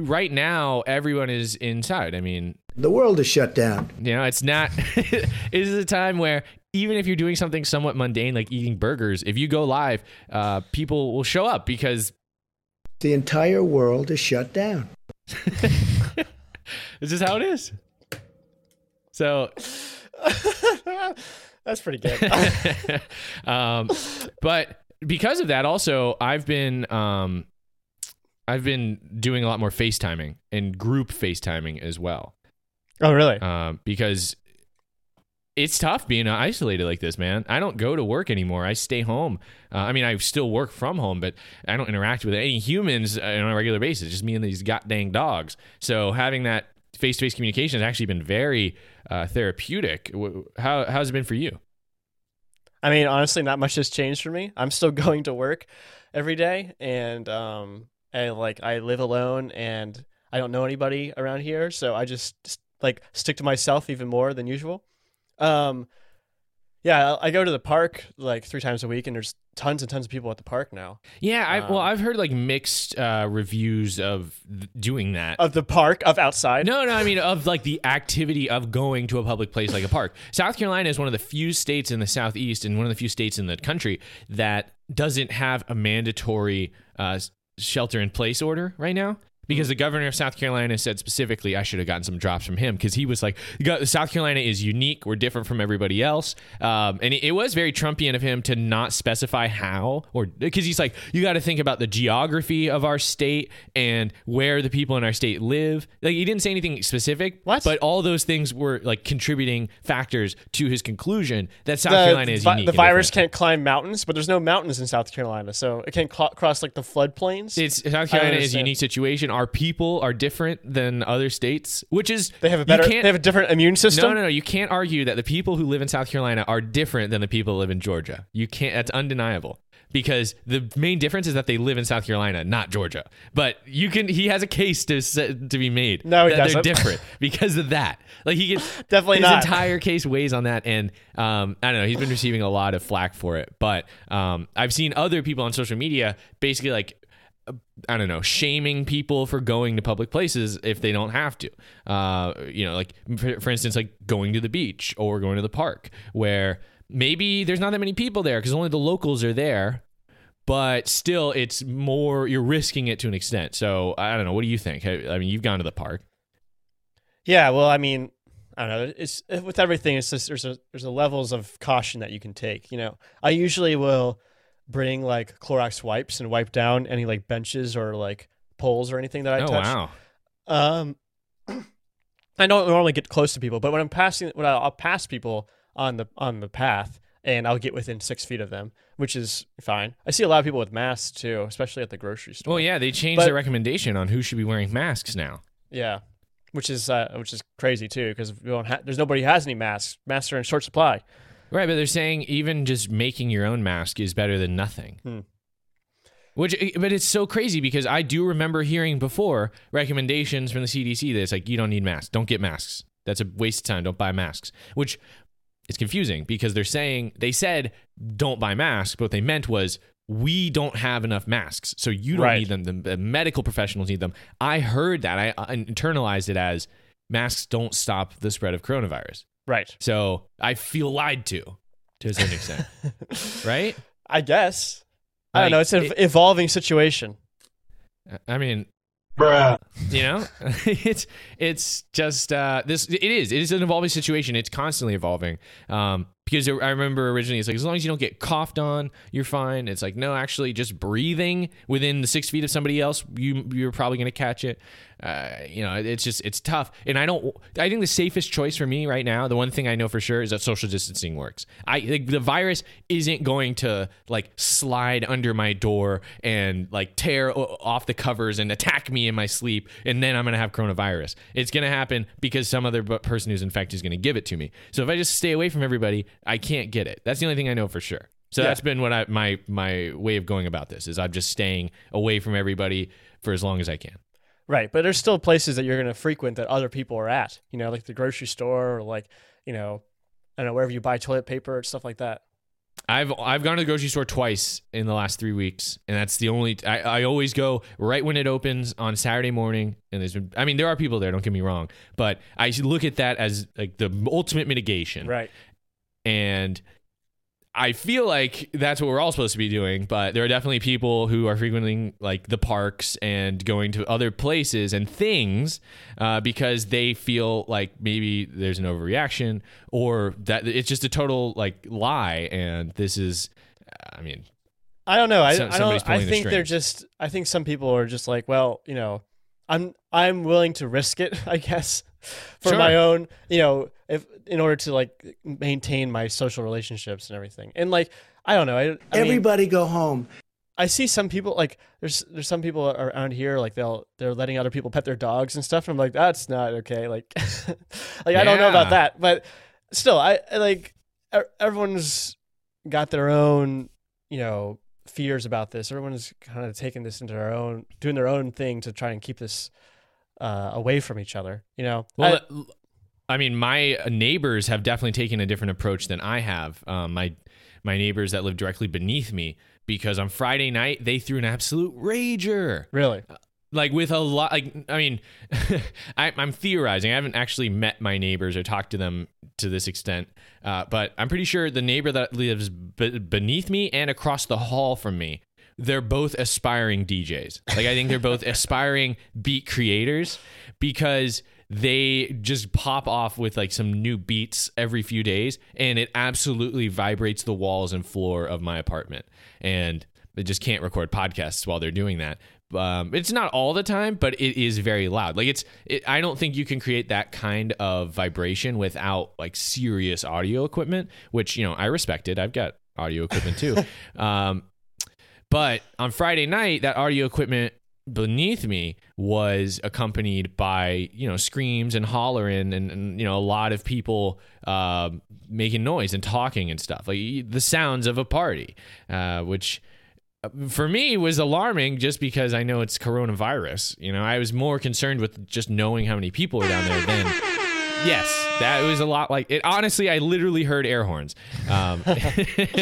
right now everyone is inside. I mean, The world is shut down. you know, it's not. it is a time where even if you're doing something somewhat mundane like eating burgers, if you go live, uh, people will show up because The entire world is shut down. this is how it is. So That's pretty good. um, but because of that, also I've been um, I've been doing a lot more FaceTiming and group FaceTiming as well. oh, really? um, because it's tough being isolated like this, man. I don't go to work anymore. I stay home. Uh, I mean, I still work from home, but I don't interact with any humans uh, on a regular basis. Just me and these goddamn dogs. So having that face-to-face communication has actually been very uh, therapeutic. How how's it been for you? I mean, honestly, not much has changed for me. I'm still going to work every day, and um, and like I live alone, and I don't know anybody around here, so I just, like stick to myself even more than usual. Um, yeah, I go to the park like three times a week, and there's tons and tons of people at the park now. Yeah, I, well, Um, I've heard like mixed uh, reviews of th- doing that. Of the park, of outside. No, no, I mean of like the activity of going to a public place like a park. South Carolina is one of the few states in the southeast and one of the few states in the country that doesn't have a mandatory uh, shelter in place order right now. Because the governor of South Carolina said specifically, I should have gotten some drops from him because he was like, South Carolina is unique. We're different from everybody else. Um, and it, it was very Trumpian of him to not specify how, or because he's like, you got to think about the geography of our state and where the people in our state live. Like, he didn't say anything specific, What? but all those things were like contributing factors to his conclusion that South the, Carolina is vi- unique. the virus different. can't climb mountains, but there's no mountains in South Carolina, so it can't cl- cross like the floodplains. It's South Carolina is a unique situation. Our people are different than other states, which is they have a better, they have a different immune system. No, no, no. You can't argue that the people who live in South Carolina are different than the people who live in Georgia. You can't. That's undeniable. Because the main difference is that they live in South Carolina, not Georgia. But you can. He has a case to to be made. No, he that doesn't. They're different because of that. Like he can Definitely his not. entire case weighs on that, and um, I don't know. He's been receiving a lot of flack for it, but um, I've seen other people on social media basically like I don't know, shaming people for going to public places if they don't have to. Uh, you know, like for, instance, like going to the beach or going to the park, where maybe there's not that many people there because only the locals are there. But still, it's more. You're risking it to an extent. So I don't know. What do you think? I mean, you've gone to the park. Yeah, well, I mean, I don't know. It's with everything. It's just there's a there's a levels of caution that you can take. You know, I usually will bring like Clorox wipes and wipe down any like benches or like poles or anything that I oh touch. wow! Um, I don't normally get close to people, but when I'm passing, when I'll, I'll pass people on the on the path, and I'll get within six feet of them, which is fine. I see a lot of people with masks too, especially at the grocery store. Well, yeah, they changed But- their recommendation on who should be wearing masks now. Yeah, which is uh, which is crazy too, because we don't ha- there's nobody has any masks. Masks are in short supply. Right, but they're saying even just making your own mask is better than nothing. Hmm. Which, eh, but it's so crazy because I do remember hearing before recommendations from the CDC that it's like you don't need masks, don't get masks. That's a waste of time. Don't buy masks. Which is confusing because they're saying they said don't buy masks, but what they meant was we don't have enough masks, so you don't Right. need them. The, the medical professionals need them. I heard that. I, I internalized it as masks don't stop the spread of coronavirus. Right. So I feel lied to to a certain extent, right? I guess. I don't know. It's an it- evolving situation. I mean, Bruh. you know, it's it's just uh, this. It is. It is an evolving situation. It's constantly evolving. Um, because I remember originally, it's like as long as you don't get coughed on, you're fine. It's like no, actually, just breathing within the six feet of somebody else, you you're probably gonna catch it. Uh, you know, it's just it's tough. And I don't. I think the safest choice for me right now, the one thing I know for sure is that social distancing works. I like, the virus isn't going to like slide under my door and like tear off the covers and attack me in my sleep, and then I'm gonna have coronavirus. It's gonna happen because some other person who's infected is gonna give it to me. So if I just stay away from everybody, I can't get it. That's the only thing I know for sure. So Yeah. that's been what I my my way of going about this is I'm just staying away from everybody for as long as I can. Right. But there's still places that you're going to frequent that other people are at, you know, like the grocery store or like, you know, I don't know, wherever you buy toilet paper and stuff like that. I've I've gone to the grocery store twice in the last three weeks, and that's the only. I, I always go right when it opens on Saturday morning, and there's been. I mean, there are people there. Don't get me wrong, but I look at that as like the ultimate mitigation, Right. And I feel like that's what we're all supposed to be doing, but there are definitely people who are frequenting like the parks and going to other places and things uh, because they feel like maybe there's an overreaction or that it's just a total like lie. And this is, I mean, I don't know. I, I don't. I pulling the think they're just. I think some people are just like, well, you know, I'm I'm willing to risk it. I guess for Sure. my own, you know, if in order to like maintain my social relationships and everything. And like, I don't know. I, I mean, Everybody go home. I see some people like there's there's some people around here like they'll they're letting other people pet their dogs and stuff. And I'm like, that's not okay. Like, like I don't know about that, but still, I I, like everyone's got their own you know fears about this. Everyone's kind of taking this into their own, doing their own thing to try and keep this uh, away from each other. You know, Well, I- I, mean, my neighbors have definitely taken a different approach than I have. Um, my my neighbors that live directly beneath me, because on Friday night they threw an absolute rager. really. like with a lot like i mean I, i'm theorizing i haven't actually met my neighbors or talked to them to this extent uh, but i'm pretty sure the neighbor that lives be- beneath me and across the hall from me they're both aspiring djs like i think they're both aspiring beat creators because they just pop off with like some new beats every few days and it absolutely vibrates the walls and floor of my apartment and they just can't record podcasts while they're doing that um, it's not all the time, but it is very loud. Like it's, it, I don't think you can create that kind of vibration without like serious audio equipment, which you know I respected. I've got audio equipment too, um, but on Friday night, that audio equipment beneath me was accompanied by you know screams and hollering and, and you know a lot of people uh, making noise and talking and stuff like the sounds of a party, uh, which for me was alarming just because I know it's coronavirus. You know, I was more concerned with just knowing how many people are down there than yes, that was a lot like it. Honestly, I literally heard air horns, um,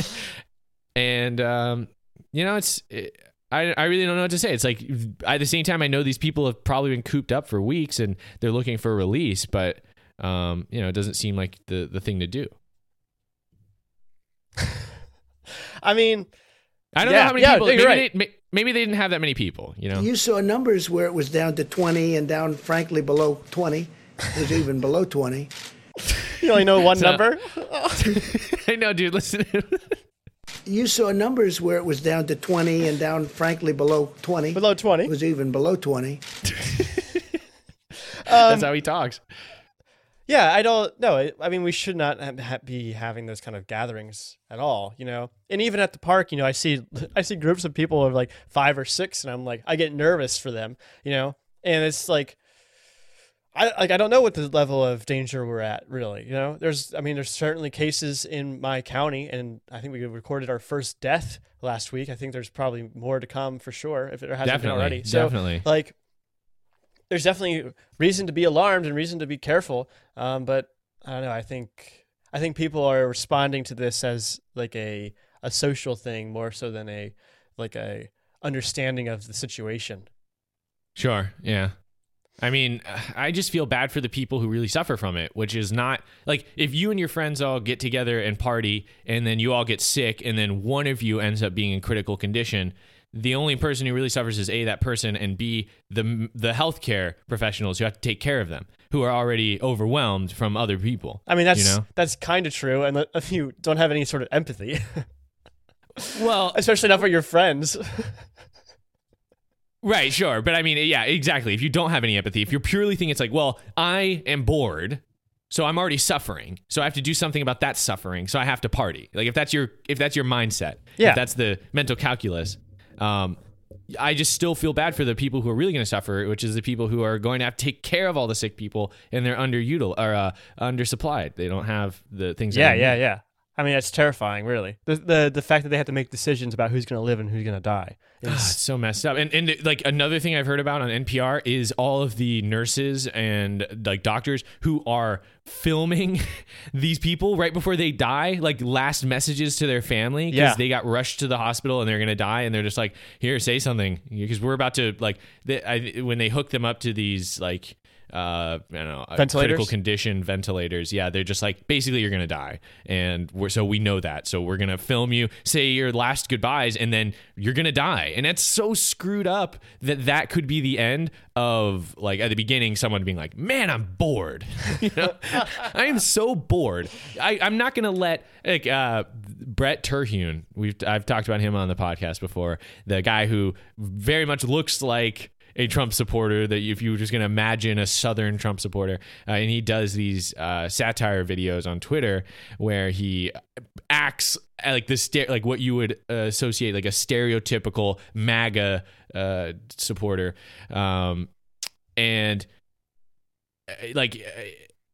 and um, you know, it's. It, I, I really don't know what to say. It's like at the same time, I know these people have probably been cooped up for weeks and they're looking for a release, but um, you know, it doesn't seem like the the thing to do. I mean, I don't Yeah, know how many yeah, people. Maybe, right. they, maybe they didn't have that many people. You know, You saw numbers where it was down to 20 and down, frankly, below 20. It was even below 20. you only know one So- number. I know, dude. Listen. You saw numbers where it was down to 20 and down, frankly, below 20. Below 20. It was even below 20. That's how he talks. Yeah, I don't know. I mean, we should not ha- ha- be having those kind of gatherings at all, you know. And even at the park, you know, I see I see groups of people of like five or six, and I'm like, I get nervous for them, you know. And it's like, I like I don't know what the level of danger we're at, really. You know, there's I mean, there's certainly cases in my county, and I think we recorded our first death last week. I think there's probably more to come for sure if there hasn't Definitely, been already. So, definitely. like there's definitely reason to be alarmed and reason to be careful. Um, but I don't know. I think I think people are responding to this as like a a social thing more so than a like a understanding of the situation. Sure. Yeah. I mean, I just feel bad for the people who really suffer from it, which is not like if you and your friends all get together and party and then you all get sick and then one of you ends up being in critical condition, the only person who really suffers is A that person and B the the healthcare professionals who have to take care of them, who are already overwhelmed from other people. I mean, that's you know? that's kind of true, and if you don't have any sort of empathy, Well, especially not for your friends. Right, sure. But I mean, yeah, exactly. If you don't have any empathy, if you're purely thinking it's like, well, I am bored, so I'm already suffering. So I have to do something about that suffering. So I have to party. Like if that's your if that's your mindset, Yeah. if that's the mental calculus, um, I just still feel bad for the people who are really going to suffer, which is the people who are going to have to take care of all the sick people and they're underutil or uh, undersupplied. They don't have the things. yeah, yeah, need. yeah. I mean, it's terrifying, really. The the the fact that they have to make decisions about who's going to live and who's going to die. Ah, Is, it's so messed up. And and like another thing I've heard about on NPR is all of the nurses and like doctors who are filming these people right before they die, like last messages to their family because Yeah. they got rushed to the hospital and they're gonna die, and they're just like, here, say something because we're about to like they, I, when they hook them up to these like. Uh, I don't know, Ventilators? critical condition ventilators. Yeah, they're just like basically you're gonna die, and we're so we know that. So we're gonna film you, say your last goodbyes, and then you're gonna die. And that's so screwed up that that could be the end of like at the beginning, someone being like, "Man, I'm bored. you know, I am so bored. I, I'm not gonna let like uh, Brent Terhune. We've I've talked about him on the podcast before. The guy who very much looks like a Trump supporter that if you were just going to imagine a Southern Trump supporter, uh, and he does these uh, satire videos on Twitter where he acts like the like what you would uh, associate like a stereotypical MAGA uh, supporter, um, and uh, like. uh,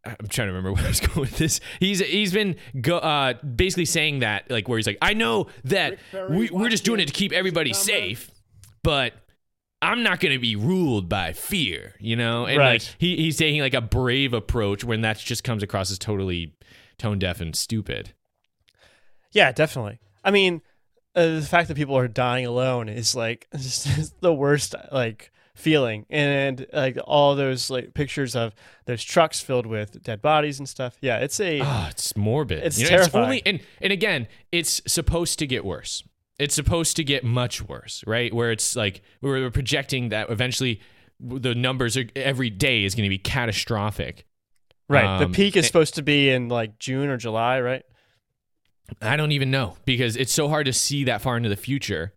I'm trying to remember where I was going with this. He's he's been go, uh, basically saying that like where he's like, I know that we, we're just doing it to keep everybody safe, but I'm not going to be ruled by fear, you know? And Right. like he, he's taking like a brave approach when that just comes across as totally tone deaf and stupid. Yeah, definitely. I mean, uh, the fact that people are dying alone is like just the worst like feeling, and like all those like pictures of those trucks filled with dead bodies and stuff. Yeah, it's a Oh, it's morbid. It's You terrifying. only, and, and again, it's supposed to get worse. It's supposed to get much worse, right? Where it's like we're projecting that eventually the numbers are every day is going to be catastrophic. right. the um, peak is eh, supposed to be in like June or July, right? I don't even know because it's so hard to see that far into the future.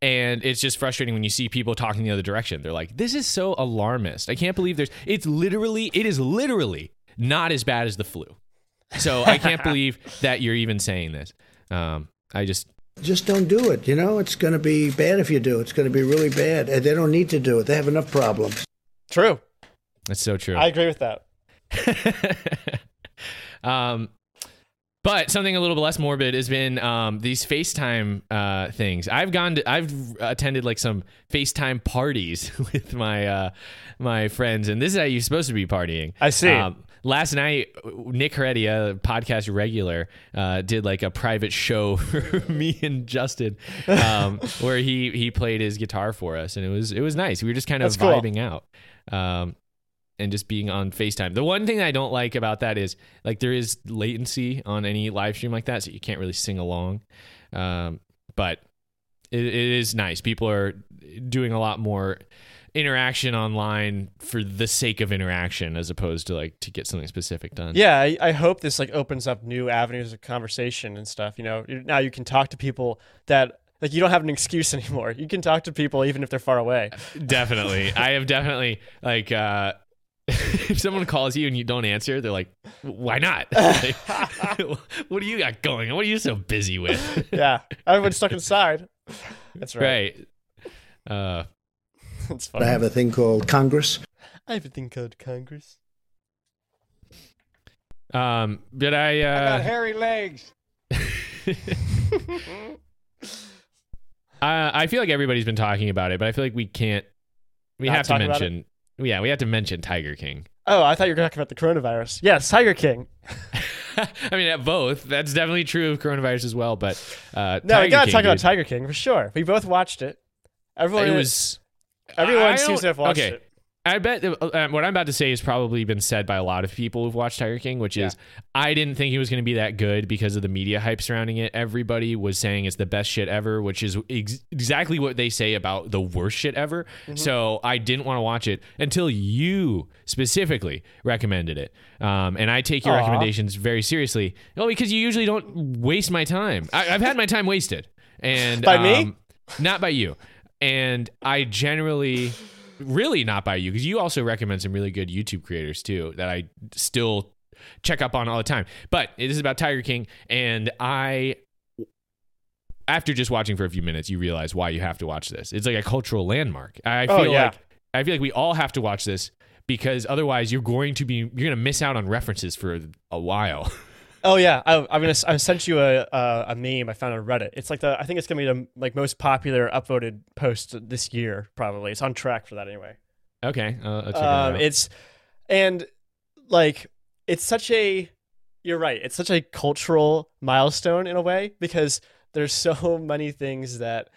And it's just frustrating when you see people talking the other direction. They're like, this is so alarmist. I can't believe there's, it's literally, it is literally not as bad as the flu. So I can't believe that you're even saying this. Um, I just, Just don't do it. You know, it's going to be bad if you do. It's going to be really bad. And they don't need to do it. They have enough problems. True. that's so true. I agree with that. um, but something a little bit less morbid has been um, these FaceTime uh, things. I've gone to, I've attended like some FaceTime parties with my uh, my friends, and this is how you're supposed to be partying. I see. Um, last night, Nick Heredia, podcast regular, uh, did like a private show for me and Justin, um, where he he played his guitar for us, and it was it was nice. We were just kind of That's cool. vibing out. Um, and just being on FaceTime. The one thing I don't like about that is like there is latency on any live stream like that, so you can't really sing along. Um, but it, it is nice. People are doing a lot more interaction online for the sake of interaction as opposed to like to get something specific done. Yeah, I, I hope this like opens up new avenues of conversation and stuff. You know, now you can talk to people that like you don't have an excuse anymore. You can talk to people even if they're far away. definitely. I have definitely like uh if someone calls you and you don't answer, they're like, "Why not? Like, what do you got going? on? What are you so busy with?" yeah, everyone's stuck inside. That's right. right. Uh, That's I funny. have a thing called Congress. I have a thing called Congress. um, did I? I got Uh, hairy legs. I I feel like everybody's been talking about it, but I feel like we can't. We Not have to mention. Yeah, we have to mention Tiger King. Oh, I thought you were talking about the coronavirus. Yes, Tiger King. I mean, at both. That's definitely true of coronavirus as well. But uh, No, we gotta King, talk about Tiger King for sure. We both watched it. Everyone, It was. Everyone seems to have watched okay. it. I bet uh, what I'm about to say has probably been said by a lot of people who've watched Tiger King, which is I didn't think he was going to be that good because of the media hype surrounding it. Everybody was saying it's the best shit ever, which is ex- exactly what they say about the worst shit ever. Mm-hmm. So I didn't want to watch it until you specifically recommended it. Um, and I take your Aw. recommendations very seriously. Well, because you usually don't waste my time. I, I've had my time wasted, and By me? um, not by you. And I generally, really not by you, because you also recommend some really good YouTube creators too that I still check up on all the time. But it is about Tiger King, and I, after just watching for a few minutes, you realize why you have to watch this. It's like a cultural landmark. I oh, feel Oh, yeah. like I feel like we all have to watch this because otherwise you're going to be you're going to miss out on references for a while. Oh yeah, I, I'm gonna. I sent you a, a a meme I found on Reddit. It's like the. I think it's gonna be the like most popular upvoted post this year. Probably it's on track for that anyway. okay, uh, I'll check it Um, it's and like it's such a. You're right. It's such a cultural milestone in a way because there's so many things that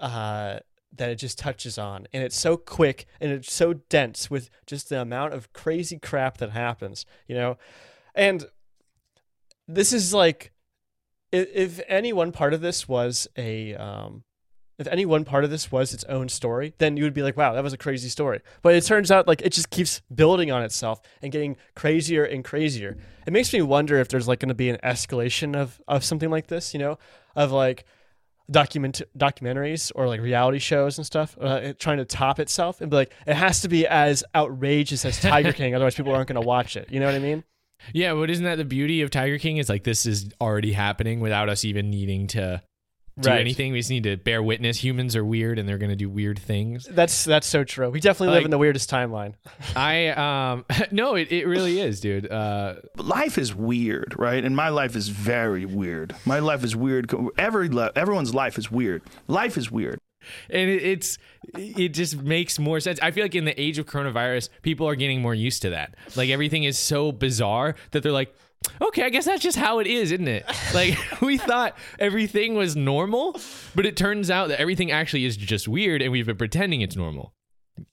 uh, that it just touches on, and it's so quick and it's so dense with just the amount of crazy crap that happens. You know, and this is like if, if any one part of this was a um if any one part of this was its own story then you would be like wow that was a crazy story. But it turns out like it just keeps building on itself and getting crazier and crazier. It makes me wonder if there's like going to be an escalation of of something like this you know of like document documentaries or like reality shows and stuff uh, trying to top itself and be like it has to be as outrageous as tiger king otherwise people aren't going to watch it. You know what i mean Yeah, but isn't that the beauty of Tiger King? Is like this is already happening without us even needing to do Right. anything. We just need to bear witness. Humans are weird and they're going to do weird things. That's that's so true. We definitely live in the weirdest timeline. I um no, it, it really is, dude. Uh life is weird, right? And my life is very weird. My life is weird. Every everyone's life is weird. Life is weird. and it, it's it just makes more sense. I feel like in the age of coronavirus, people are getting more used to that. Like everything is so bizarre that they're like, okay, I guess that's just how it is, isn't it? Like we thought everything was normal, but it turns out that everything actually is just weird, and we've been pretending it's normal.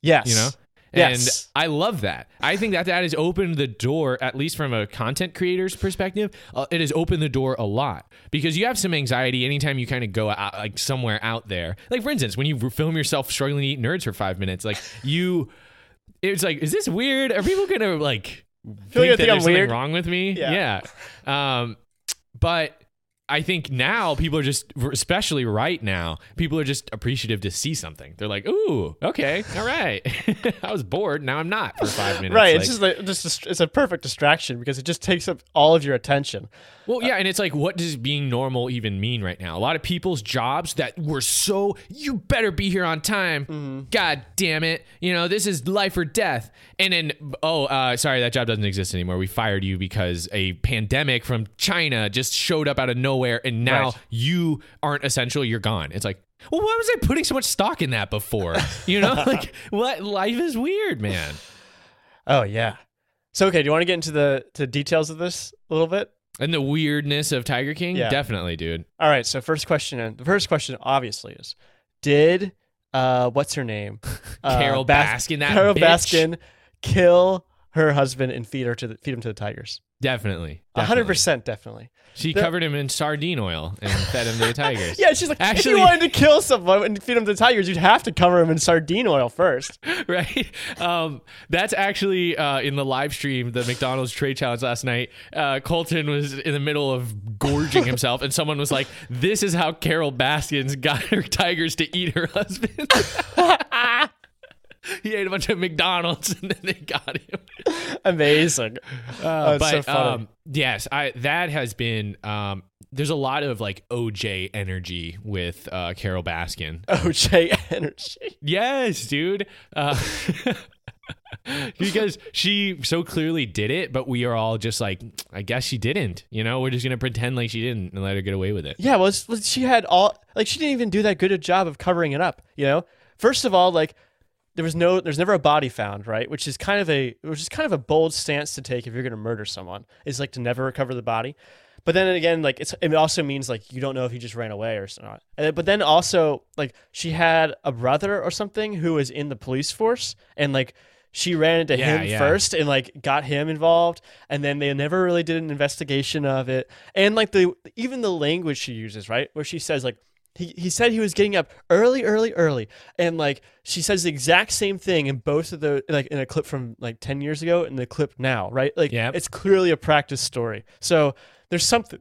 Yes. You know. Yes. And I love that. I think that that has opened the door, at least from a content creator's perspective, uh, it has opened the door a lot because you have some anxiety anytime you kind of go out, like somewhere out there. Like for instance, when you film yourself struggling to eat nerds for five minutes, like you, it's like, is this weird? Are people gonna like Feel think like I that think I'm there's something weird? wrong with me? Yeah. Yeah. Um, but I think now people are just, especially right now, people are just appreciative to see something. They're like, "Ooh, okay, all right." I was bored. Now I'm not for five minutes. Right. Like- it's just like just it's a perfect distraction because it just takes up all of your attention. well, yeah, and it's like, what does being normal even mean right now? A lot of people's jobs that were so, you better be here on time. Mm-hmm. God damn it. You know, this is life or death. And then, oh, uh, sorry, that job doesn't exist anymore. We fired you because a pandemic from China just showed up out of nowhere, and now Right. you aren't essential. You're gone. It's like, well, why was I putting so much stock in that before? You know, like, what? Life is weird, man. Oh yeah. So okay, do you want to get into the to details of this a little bit? And the weirdness of Tiger King, Yeah. definitely, dude. All right. So first question, and the first question obviously is, did uh what's her name, uh, Carole Baskin, that Carole bitch. Baskin, kill her husband and feed her to the, feed him to the tigers? Definitely. A hundred percent, definitely. She The- covered him in sardine oil and fed him to the tigers. Yeah, she's like, if Actually- you wanted to kill someone and feed him to the tigers, you'd have to cover him in sardine oil first. right? Um, that's actually uh, in the live stream, the McDonald's tray challenge last night. Uh, Colton was in the middle of gorging himself, and someone was like, "This is how Carole Baskins got her tigers to eat her husband." he ate a bunch of McDonald's, and then they got him. Amazing. Uh, it's but so funny. um, yes, I that has been. Um, there's a lot of like OJ energy with uh, Carole Baskin. OJ energy. Yes, dude. Uh, because she so clearly did it, but we are all just like, I guess she didn't. You know, we're just gonna pretend like she didn't and let her get away with it. Yeah, well, she had all like she didn't even do that good a job of covering it up. You know, first of all, like there was no, there's never a body found, right? Which is kind of a, which is kind of a bold stance to take if you're going to murder someone. Is like to never recover the body. But then again, like it's, it also means like you don't know if he just ran away or not. And, but then also like she had a brother or something who was in the police force and like. She ran into Yeah, him yeah. first and like got him involved, and then they never really did an investigation of it. And like the even the language she uses, right, where she says like he, he said he was getting up early, early, early, and like she says the exact same thing in both of the like in a clip from like ten years ago and the clip now, right? Like Yep. it's clearly a practice story. So there's something,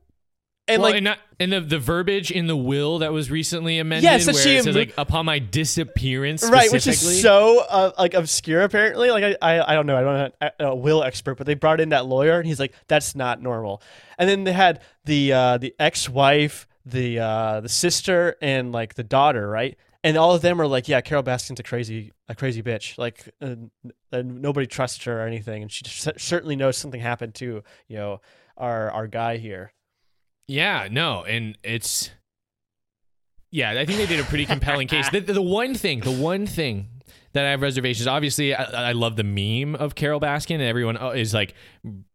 and well, like and, not, and the the verbiage in the will that was recently amended, Yes, that where she it says like upon my disappearance, right, which is so uh, like obscure apparently. Like I, I, I don't know, I don't know a, a will expert, but they brought in that lawyer, and he's like, that's not normal. And then they had the uh, the ex wife, the uh, the sister, and like the daughter, right? And all of them are like, yeah, Carole Baskin's a crazy a crazy bitch. Like, uh, nobody trusts her or anything, and she cer- certainly knows something happened to you know our our guy here. Yeah, no, and it's yeah, I think they did a pretty compelling case. The, the one thing, the one thing that I have reservations. Obviously, I, I love the meme of Carole Baskin, and everyone uh, is like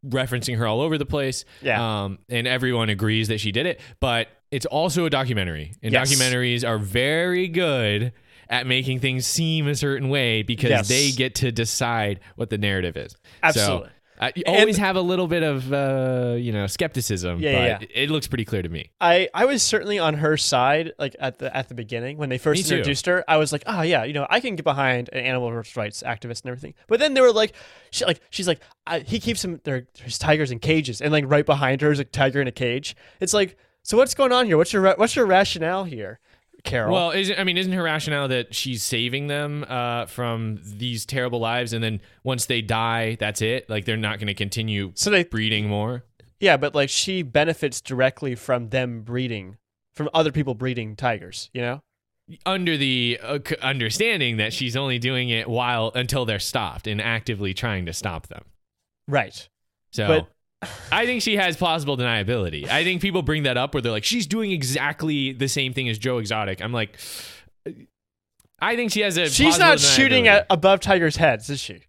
referencing her all over the place. Yeah. um, and everyone agrees that she did it. But it's also a documentary, and Yes. documentaries are very good at making things seem a certain way because Yes. they get to decide what the narrative is. Absolutely. So, I you And- always have a little bit of uh, you know skepticism, Yeah, but yeah, it looks pretty clear to me. I, I was certainly on her side, like at the at the beginning when they first Me too. introduced her. I was like, oh yeah, you know, I can get behind an animal rights activist and everything. But then they were like, she like she's like, I, he keeps him their his tigers in cages, and like right behind her is a tiger in a cage. It's like, so what's going on here? What's your what's your rationale here, Carole? Well, isn't I mean, isn't her rationale that she's saving them uh, from these terrible lives, and then once they die, that's it? Like they're not going to continue so they breeding more? yeah, but like she benefits directly from them breeding, from other people breeding tigers. You know. Under the uh, understanding that she's only doing it while until they're stopped and actively trying to stop them. Right. So. But- I think she has plausible deniability. I think people bring that up where they're like, she's doing exactly the same thing as Joe Exotic. I'm like, I think she has a. She's not shooting at above tigers' heads, is she?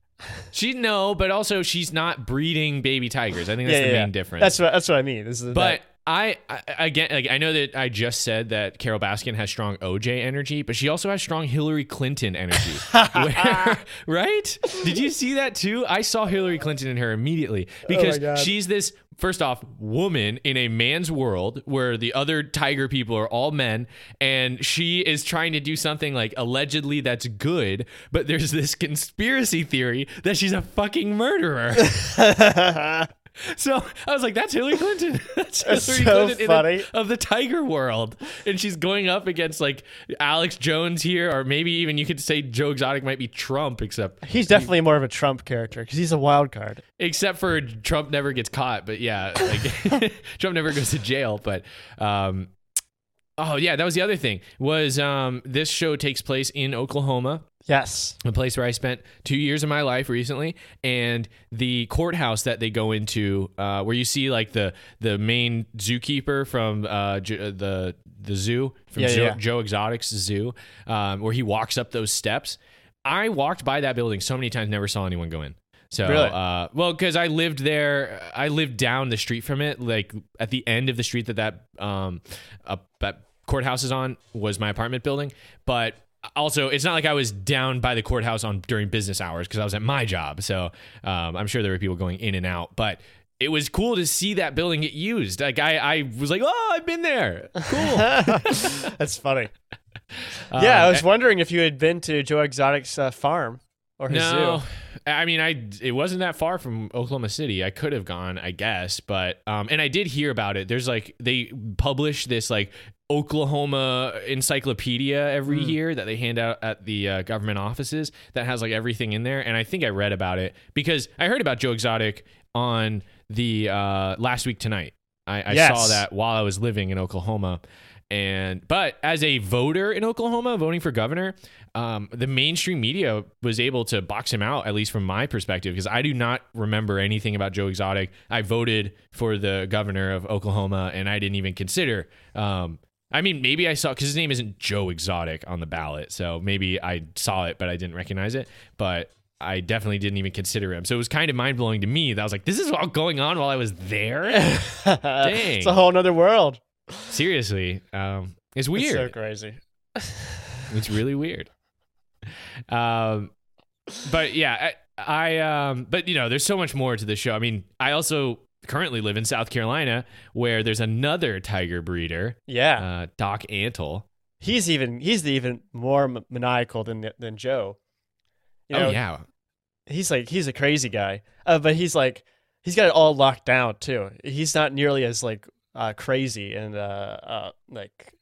She no, but also she's not breeding baby tigers. I think that's yeah, the yeah, main yeah. difference. That's what that's what I mean. This is But I, I again, like, I know that I just said that Carole Baskin has strong OJ energy, but she also has strong Hillary Clinton energy. Where- right? Did you see that too? I saw Hillary Clinton in her immediately oh because God. she's this first off woman in a man's world where the other tiger people are all men, and she is trying to do something like allegedly that's good, but there's this conspiracy theory that she's a fucking murderer. So I was like, "That's Hillary Clinton. That's Hillary That's so Clinton in a- of the Tiger world." And she's going up against like Alex Jones here, or maybe even you could say Joe Exotic might be Trump, except he's definitely more of a Trump character because he's a wild card. except for Trump never gets caught. But yeah, like Trump never goes to jail. But um, oh yeah, that was the other thing. Was um, this show takes place in Oklahoma? Yes. a place where I spent two years of my life recently, and the courthouse that they go into, uh, where you see like the the main zookeeper from uh, J- the the zoo from Yeah, Joe, yeah. Joe Exotic's zoo, um, where he walks up those steps. I walked by that building so many times, never saw anyone go in. So, Really? uh, well, because I lived there, I lived down the street from it, like at the end of the street that that um, uh, that courthouse is on was my apartment building. But also, it's not like I was down by the courthouse on during business hours because I was at my job. So um, I'm sure there were people going in and out, but. It was cool to see that building get used. Like I, I was like, oh, I've been there. Cool. That's funny. yeah, I Um, was wondering if you had been to Joe Exotic's uh, farm or his No, zoo. I mean, I it wasn't that far from Oklahoma City. I could have gone, I guess, but um, and I did hear about it. There's like they publish this like Oklahoma encyclopedia every year that they hand out at the uh, government offices that has like everything in there. And I think I read about it because I heard about Joe Exotic on the uh, last week tonight. I, I Yes. saw that while I was living in Oklahoma. And but as a voter in Oklahoma, voting for governor, um, the mainstream media was able to box him out, at least from my perspective, because I do not remember anything about Joe Exotic. I voted for the governor of Oklahoma, and I didn't even consider. Um, I mean, maybe I saw because his name isn't Joe Exotic on the ballot, so maybe I saw it, but I didn't recognize it. But I definitely didn't even consider him. So it was kind of mind blowing to me that I was like, "This is all going on while I was there." Dang. it's a whole other world. Seriously, um, it's It's weird. so crazy. It's really weird. Um, but yeah, I, I um, but you know, there's so much more to the show. I mean, I also currently live in South Carolina, where there's another tiger breeder, Yeah, uh, Doc Antle. he's even he's even more m- maniacal than than Joe. You know, oh yeah, he's like he's a crazy guy, uh, but he's like he's got it all locked down too. He's not nearly as like uh, crazy and uh, uh, like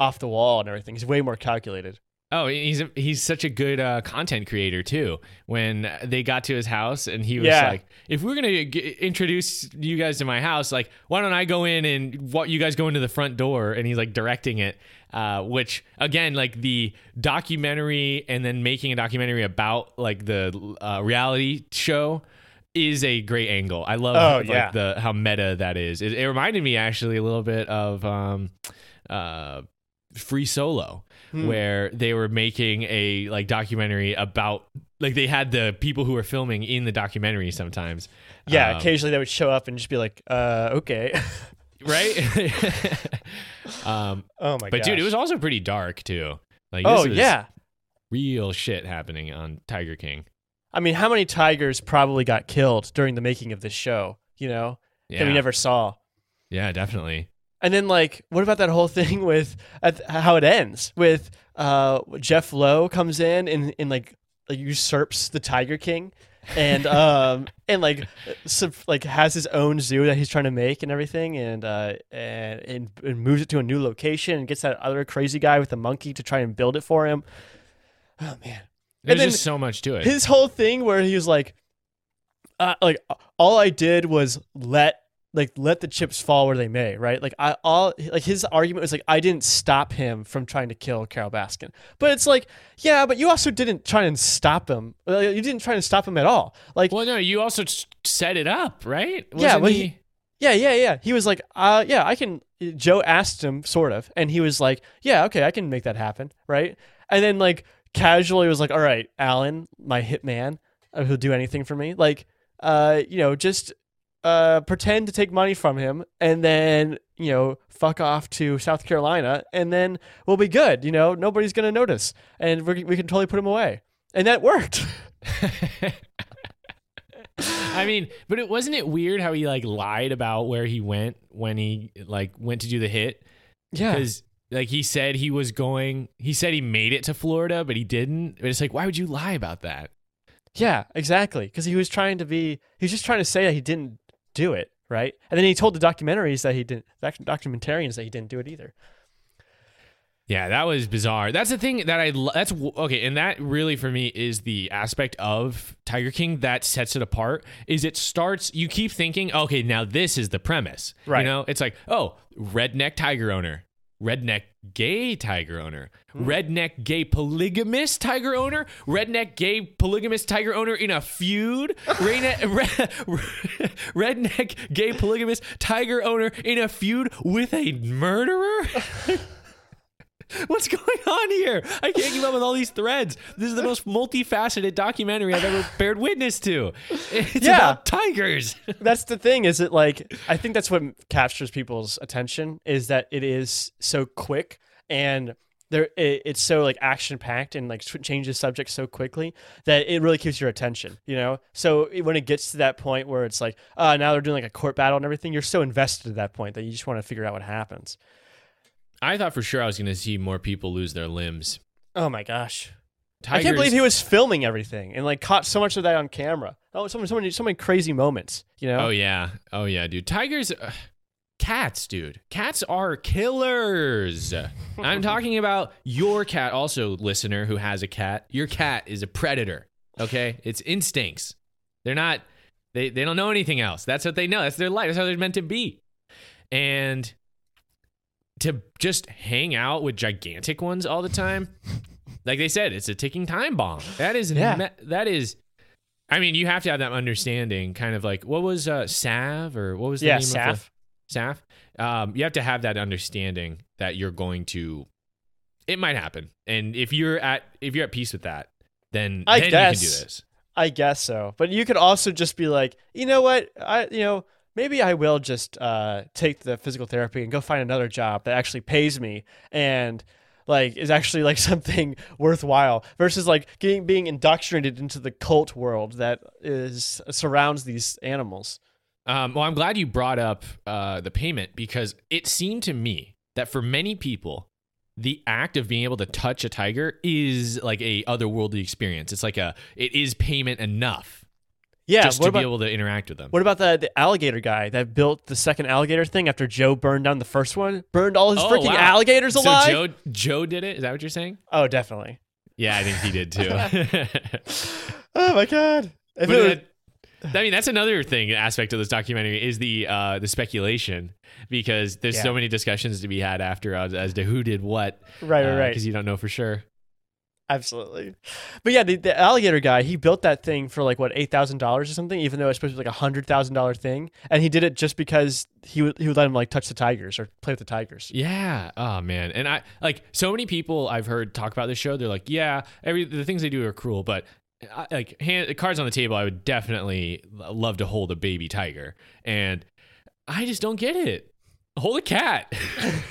off the wall and everything. He's way more calculated. Oh, he's a, he's such a good uh, content creator too. When they got to his house and he was Yeah. like, "If we're gonna g- introduce you guys to my house, like, why don't I go in and what you guys go into the front door?" And he's like directing it, uh, which again, like the documentary and then making a documentary about like the uh, reality show is a great angle. I love Oh, like, yeah. the how meta that is. It, it reminded me actually a little bit of um, uh, Free Solo, Hmm. where they were making a like documentary about like they had the people who were filming in the documentary sometimes. Yeah, Um, occasionally they would show up and just be like, uh, okay. right? um, oh my god. but dude, it was also pretty dark too. Like, Oh yeah. real shit happening on Tiger King. I mean, how many tigers probably got killed during the making of this show? You know, Yeah, that we never saw. yeah, definitely. And then, like, what about that whole thing with at, how it ends with uh, Jeff Lowe comes in and, and like, like usurps the Tiger King, and um and like sub, like has his own zoo that he's trying to make and everything, and uh and, and and moves it to a new location and gets that other crazy guy with the monkey to try and build it for him. Oh man, There's then just so much to it. his whole thing where he was like uh, like all i did was let like let the chips fall where they may right? Like i all like his argument was like i didn't stop him from trying to kill carole baskin. But it's like yeah but you also didn't try and stop him. You didn't try and stop him at all. Like well, no, you also set it up, right? Yeah, Wasn't well, he- he- yeah yeah yeah. He was like uh yeah i can joe asked him sort of and he was like yeah okay i can make that happen right? And then like casually was like, "All right, Allen, my hitman, uh, who'll do anything for me. Like, uh, you know, just uh, pretend to take money from him, and then you know, fuck off to South Carolina, and then we'll be good. You know, nobody's gonna notice, and we we can totally put him away." And that worked. I mean, but it wasn't it weird how he like lied about where he went when he like went to do the hit? yeah. Because like he said he was going, he said he made it to Florida, but he didn't. But it's like, why would you lie about that? Yeah, exactly. Because he was trying to be, he was just trying to say that he didn't do it, right? And then he told the documentaries that he didn't, doc- documentarians that he didn't do it either. Yeah, that was bizarre. That's the thing that I that's okay, and that really for me is the aspect of Tiger King that sets it apart. Is it starts you keep thinking, okay, now this is the premise, Right. You know, it's like, oh, redneck tiger owner, redneck gay tiger owner, Hmm. redneck gay polygamous tiger owner, redneck gay polygamous tiger owner in a feud, redneck, redneck gay polygamous tiger owner in a feud with a murderer. What's going on here? I can't keep up with all these threads. This is the most multifaceted documentary I've ever bared witness to. It's Yeah. about tigers. That's the thing, is it like, I think that's what captures people's attention is that it is so quick and there it, it's so like action packed and like changes subject so quickly that it really keeps your attention, you know? So when it gets to that point where it's like, uh, now they're doing like a court battle and everything, you're so invested at that point that you just want to figure out what happens. I thought for sure I was going to see more people lose their limbs. Oh my gosh. Tigers, I can't believe he was filming everything and like caught so much of that on camera. Oh, so many, so many, so many crazy moments. You know? Oh yeah, oh yeah, dude. Tigers, uh, cats, dude. Cats are killers. I'm talking about your cat, also listener who has a cat. Your cat is a predator. Okay, it's instincts. They're not. They they don't know anything else. That's what they know. That's their life. That's how they're meant to be. And to just hang out with gigantic ones all the time, like they said, it's a ticking time bomb. That is Yeah. me- that is. I mean, you have to have that understanding. Kind of like what was uh, Sav or what was the yeah, name of Saff. the Saff? Um, you have to have that understanding that you're going to. It might happen, and if you're at if you're at peace with that, then I then you can do guess. this. I guess so. But you could also just be like, you know what? I you know, maybe I will just uh, take the physical therapy and go find another job that actually pays me and like is actually like something worthwhile versus like getting being indoctrinated into the cult world that is surrounds these animals. Um, well, I'm glad you brought up uh, the payment because it seemed to me that for many people, the act of being able to touch a tiger is like a otherworldly experience. It's like a it is payment enough Yeah, just to about be able to interact with them. what about the the alligator guy that built the second alligator thing after Joe burned down the first one? Burned all his Oh, freaking wow. alligators so alive? Joe Joe did it. Is that what you're saying? oh, definitely. Yeah, I think he did too. Oh my god. If But it was- I mean, that's another thing aspect of this documentary is the uh, the speculation because there's Yeah. so many discussions to be had after as, as to who did what. Right, right, right. Because you don't know for sure. Absolutely. But yeah, the, the alligator guy, he built that thing for like what eight thousand dollars or something, even though it's supposed to be like a hundred thousand dollar thing, and he did it just because he would he would let him like touch the tigers or play with the tigers. Yeah. Oh man. And I like so many people I've heard talk about this show. They're like, yeah, every the things they do are cruel, but I, like hand, cards on the table, I would definitely love to hold a baby tiger, and I just don't get it. Hold a cat.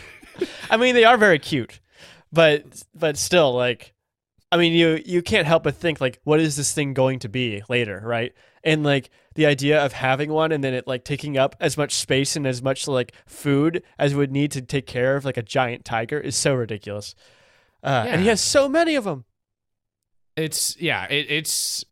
I mean, they are very cute, but but still, like, I mean, you you can't help but think like, what is this thing going to be later, right? And like the idea of having one and then it like taking up as much space and as much like food as would need to take care of like a giant tiger is so ridiculous. Uh, And he has so many of them. It's yeah, it, it's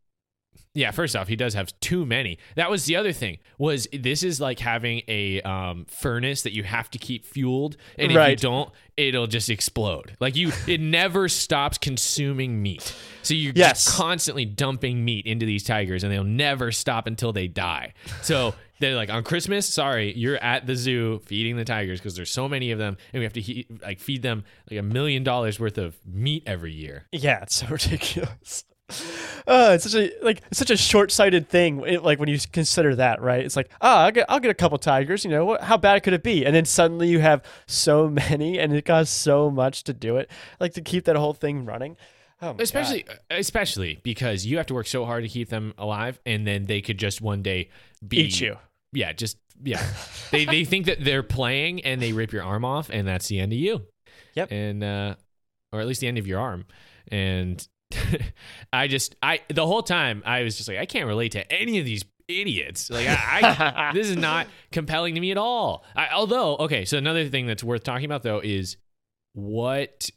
yeah. First off, he does have too many. That was the other thing. Was this is like having a um, furnace that you have to keep fueled, and if you don't, it'll just explode. Like you, it never stops consuming meat. So you're Yes. just constantly dumping meat into these tigers, and they'll never stop until they die. So. They're like on Christmas. Sorry, you're at the zoo feeding the tigers because there's so many of them, and we have to he- like feed them like a million dollars worth of meat every year. Yeah, it's so ridiculous. Uh, it's such a like it's such a short-sighted thing. It, like when you consider that, right? It's like, oh, I'll get I'll get a couple tigers. You know, what, how bad could it be? And then suddenly you have so many, and it costs so much to do it, like to keep that whole thing running. Oh especially especially because you have to work so hard to keep them alive and then they could just one day be Eat you. yeah just yeah they they think that they're playing and they rip your arm off and that's the end of you Yep. and uh or at least the end of your arm and i just i the whole time i was just like i can't relate to any of these idiots like i, I this is not compelling to me at all I, although okay so another thing that's worth talking about though is what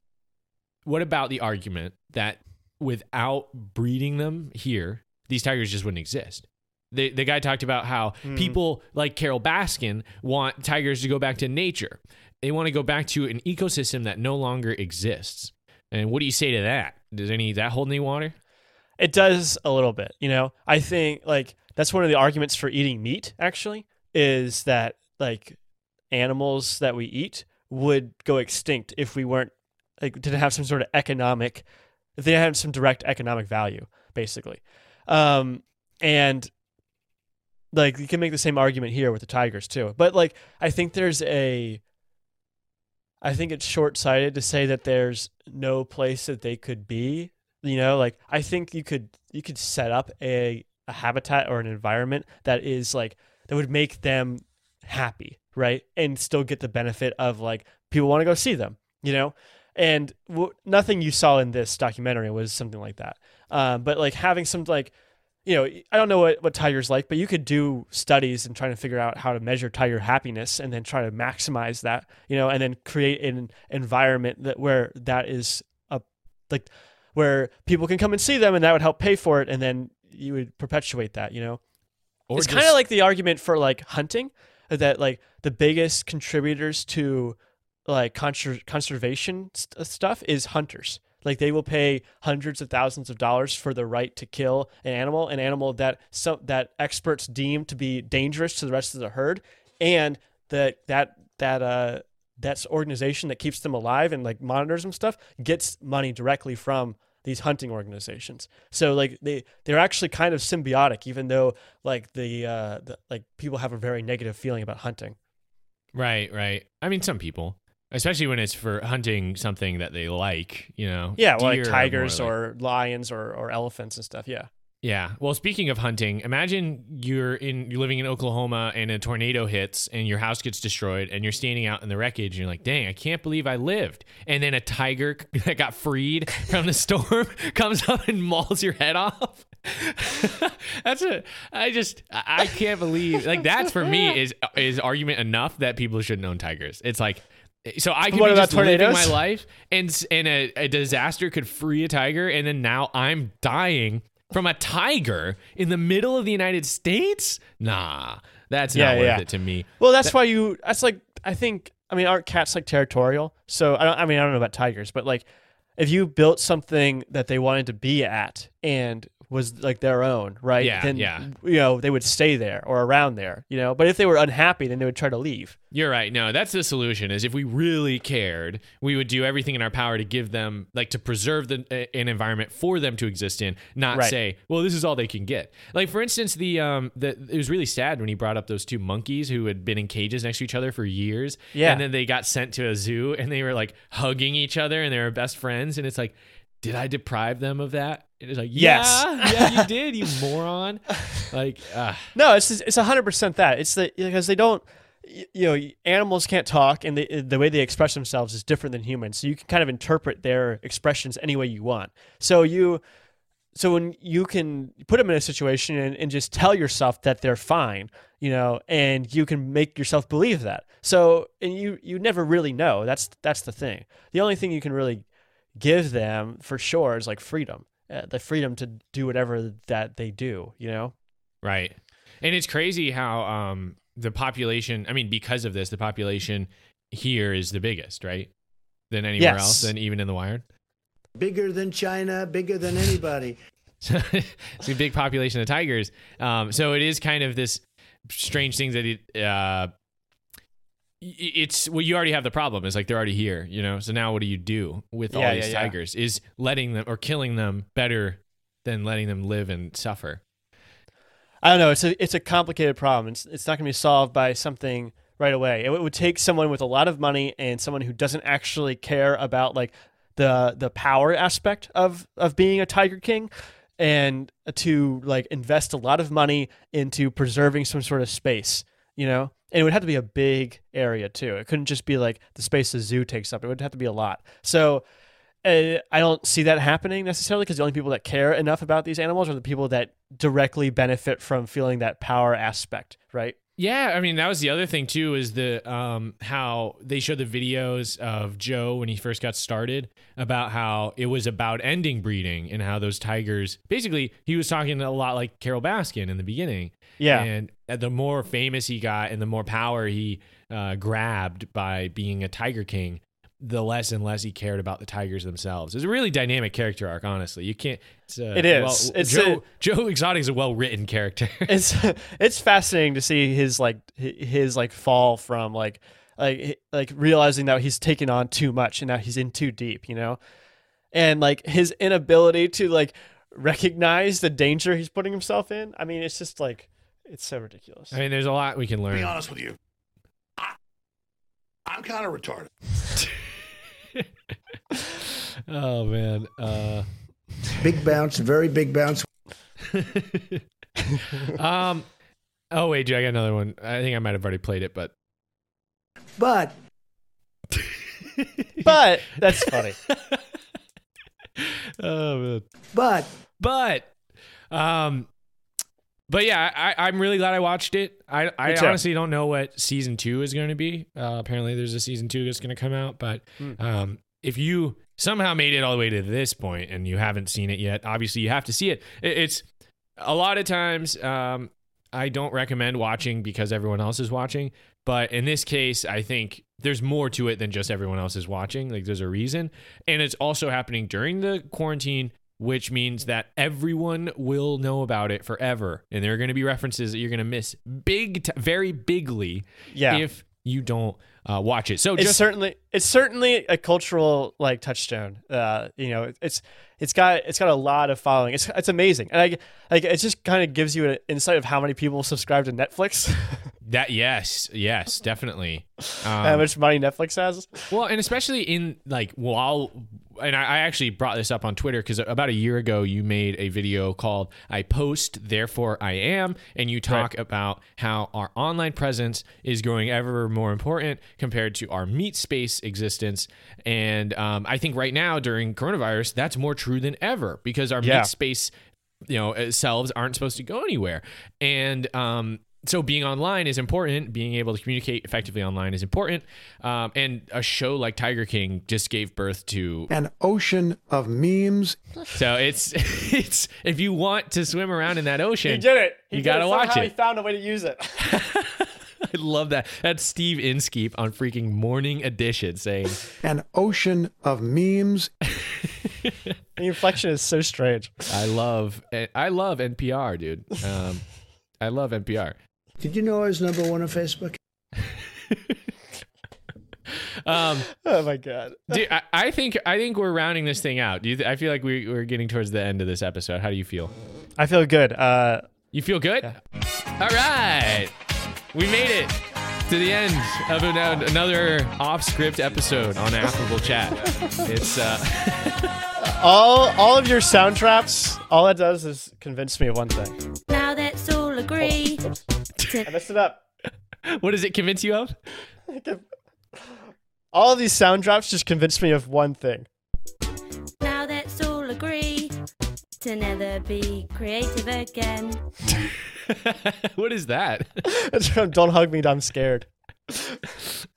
what about the argument that without breeding them here, these tigers just wouldn't exist? The, the guy talked about how hmm. people like Carole Baskin want tigers to go back to nature. They want to go back to an ecosystem that no longer exists. And what do you say to that? Does any that hold any water? It does a little bit, you know. I think like that's one of the arguments for eating meat actually is that like animals that we eat would go extinct if we weren't like didn't have some sort of economic if they had some direct economic value basically. Um and like you can make the same argument here with the tigers too. But like I think there's a I think it's short-sighted to say that there's no place that they could be you know like i think you could you could set up a, a habitat or an environment that is like that would make them happy right? And still get the benefit of like people want to go see them you know? And w- nothing you saw in this documentary was something like that. Um, but like having some like you know i don't know what, what tigers like but you could do studies and trying to figure out how to measure tiger happiness and then try to maximize that you know and then create an environment that where that is a like where people can come and see them and that would help pay for it and then you would perpetuate that you know? Or it's kind of like the argument for like hunting that like the biggest contributors to like conser- conservation st- stuff is hunters like they will pay hundreds of thousands of dollars for the right to kill an animal an animal that some that experts deem to be dangerous to the rest of the herd and that that that uh that's organization that keeps them alive and like monitors them stuff gets money directly from these hunting organizations. So like they they're actually kind of symbiotic, even though like the uh the, like people have a very negative feeling about hunting. Right, right. I mean, some people, especially when it's for hunting something that they like, you know. Yeah, well, like tigers more like- or lions or or elephants and stuff. Yeah. Yeah. Well, speaking of hunting, imagine you're in you're living in Oklahoma and a tornado hits and your house gets destroyed and you're standing out in the wreckage and you're like, "Dang, I can't believe I lived." And then a tiger that got freed from the storm comes up and mauls your head off. that's a I just I I can't believe like that's for me is is argument enough that people shouldn't own tigers. It's like so I could What be about just living my life and and a, a disaster could free a tiger and then now I'm dying from a tiger in the middle of the United States? Nah, that's Yeah, not worth yeah. it to me. Well, that's why you. That's like I think. I mean, aren't cats like territorial? So I don't. I mean, I don't know about tigers, but like, if you built something that they wanted to be at and was like their own, right? Yeah, then yeah. you know they would stay there or around there, you know. But if they were unhappy, then they would try to leave. You're right. No, that's the solution. Is if we really cared, we would do everything in our power to give them, like, to preserve the, an environment for them to exist in, not Right. say, well, this is all they can get. Like, for instance, the um, the it was really sad when he brought up those two monkeys who had been in cages next to each other for years, Yeah. and then they got sent to a zoo and they were like hugging each other and they were best friends, and it's like, did I deprive them of that? And it's like, Yes. yeah, yeah, you did, you moron. Like, uh, No, it's it's hundred percent that. It's the because they don't. You know, animals can't talk, and the the way they express themselves is different than humans. So you can kind of interpret their expressions any way you want. So you, so when you can put them in a situation and, and just tell yourself that they're fine, you know, and you can make yourself believe that. So and you you never really know. That's that's the thing. The only thing you can really give them for sure is like freedom, uh, the freedom to do whatever that they do. You know. Right. And it's crazy how um the population, I mean because of this the population here is the biggest, right? Than anywhere Yes. else than even in the wired. Bigger than China, bigger than anybody. So it's a big population of tigers. Um so it is kind of this strange thing that it uh y- it's well you already have the problem it's like they're already here you know so now what do you do with all these yeah, yeah. tigers is letting them or killing them better than letting them live and suffer I don't know. It's a it's a complicated problem. It's it's not going to be solved by something right away. It would take someone with a lot of money and someone who doesn't actually care about like the the power aspect of of being a tiger king and to like invest a lot of money into preserving some sort of space you know and it would have to be a big area too it couldn't just be like the space the zoo takes up it would have to be a lot so uh, I don't see that happening necessarily because the only people that care enough about these animals are the people that directly benefit from feeling that power aspect, right? Yeah, I mean that was the other thing too is the um how they showed the videos of Joe when he first got started about how it was about ending breeding and how those tigers basically he was talking a lot like Carole Baskin in the beginning. Yeah. And the more famous he got and the more power he uh, grabbed by being a Tiger King, the less and less he cared about the tigers themselves. It's a really dynamic character arc, honestly. You can't. It's a, It is. Well, It's Joe. a- Joe Exotic is a well written character. it's it's fascinating to see his like his like fall from like like like realizing that he's taken on too much and now he's in too deep, you know, and like his inability to like recognize the danger he's putting himself in. I mean, it's just like it's so ridiculous. I mean, there's a lot we can To learn. be honest with you, I, I'm kind of retarded. oh man. Uh, Big bounce, very big bounce. um. Oh wait, Joe, I got another one. I think I might have already played it, but But But that's funny. oh man. but But um but yeah, I, I'm really glad I watched it. I, I honestly don't know what season two is going to be. Uh, apparently, there's a season two that's going to come out. But Hmm. um, if you somehow made it all the way to this point and you haven't seen it yet, obviously you have to see it. it it's a lot of times um, I don't recommend watching because everyone else is watching. But in this case, I think there's more to it than just everyone else is watching. Like there's a reason. And it's also happening during the quarantine, which means that everyone will know about it forever. And there are going to be references that you're going to miss big, t- very bigly Yeah. if you don't uh, watch it. So it's just certainly it's certainly a cultural like touchstone. Uh, you know, it's it's got it's got a lot of following. It's it's amazing, and I like it just kind of gives you an insight of how many people subscribe to Netflix, that, yes, yes, definitely. how Um, much money Netflix has. Well, and especially in like while, and I, I actually brought this up on Twitter because about a year ago you made a video called "I Post, Therefore I Am," and you talk about how our online presence is growing ever more important compared to our meet space existence. And um, I think right now during coronavirus, that's more true than ever because our Yeah. meet space you know selves aren't supposed to go anywhere and um so being online is important being able to communicate effectively online is important um, and a show like tiger king just gave birth to an ocean of memes. so it's it's if you want to swim around in that ocean He did it. He you did gotta it. watch Somehow it He found a way to use it. i love that that's steve inskeep on freaking morning edition saying An ocean of memes. the inflection is so strange. i love i love npr dude um, i love npr Did you know I was number one on Facebook? um, Oh my god. Dude, I, I think I think we're rounding this thing out. Do you th- I feel like we, we're getting towards the end of this episode. How do you feel? I feel good. Uh, You feel good? All right, we made it to the end of an, another off-script episode on Affable Chat. It's uh, all all of your sound traps, all that does is convince me of one thing. Now let's all agree. I messed it up. what does it convince you of? All of these sound drops just convinced me of one thing. Now let's all agree to never be creative again. what is that? It's from Don't Hug Me, I'm Scared.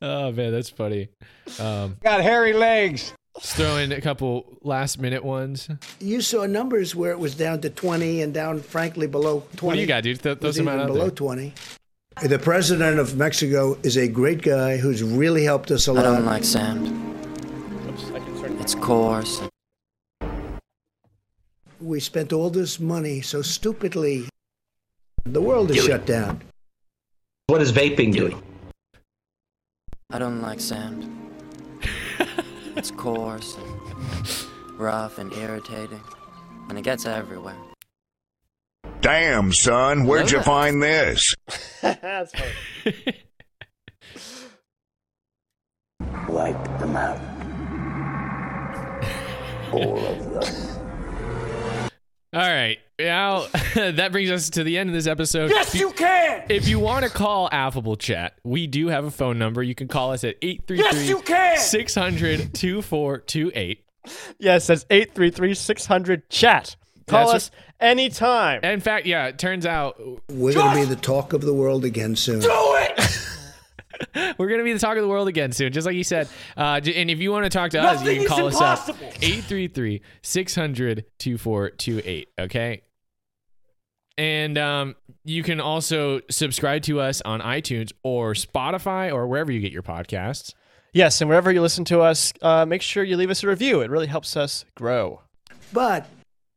Oh man, that's funny. Um, Got hairy legs. Let's throw in a couple last-minute ones. You saw numbers where it was down to 20 and down, frankly, below 20. What do you got, dude? Th- throw was some even out below there. 20. The president of Mexico is a great guy who's really helped us a I lot. I don't like sand. It's coarse. We spent all this money so stupidly. The world is shut down. What is vaping doing? I don't like sand. It's coarse and rough and irritating, and it gets everywhere. Damn, son, where'd you find this? That's funny. Wipe them out. All right. Now that brings us to the end of this episode. Yes, you can! If you want to call Affable Chat, we do have a phone number. You can call us at 833 600 2428. Yes, that's 833 600 chat. Call That's us anytime. In fact, yeah, it turns out We're going to be the talk of the world again soon. Do it! we're going to be the talk of the world again soon, just like you said. Uh, and if you want to talk to us, you can is call us up impossible. 833 600 2428. Okay. And um, you can also subscribe to us on iTunes or Spotify or wherever you get your podcasts. Yes, and wherever you listen to us, uh, make sure you leave us a review. It really helps us grow. But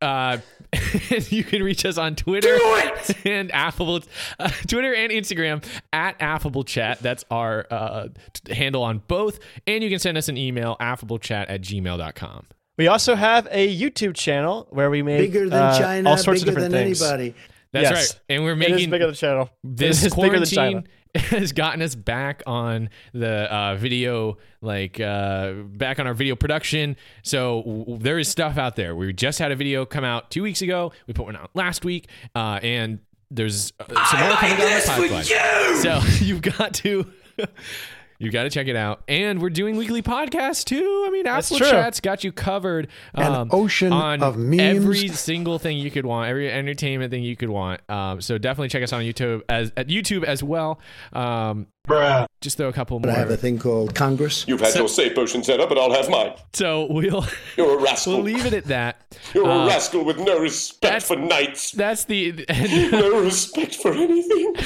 Uh, you can reach us on Twitter and affable uh, Twitter and Instagram at affable chat. That's our uh, t- handle on both. And you can send us an email affablechat at gmail.com. We also have a YouTube channel where we make bigger than uh, China, all sorts bigger of different than things. anybody. That's Yes. right. And we're It is making bigger than the channel. this it is bigger than China. quarantine has gotten us back on the uh, video, like uh, back on our video production. So w- w- there is stuff out there. We just had a video come out two weeks ago. We put one out last week, uh, and there's uh, some more coming down the pipeline. So you've got to. You got to check it out, and we're doing weekly podcasts too. I mean, That's Affable true. Chat's got you covered. An um, ocean on of memes. every single thing you could want, every entertainment thing you could want. Um, so definitely check us on YouTube as at YouTube as well. Um, just throw a couple But I have a thing called Congress. You've had So- your safe potion set up, but I'll have mine. So we'll You're a rascal. we'll leave it at that. You're Uh, a rascal with no respect for knights. That's the. no respect for anything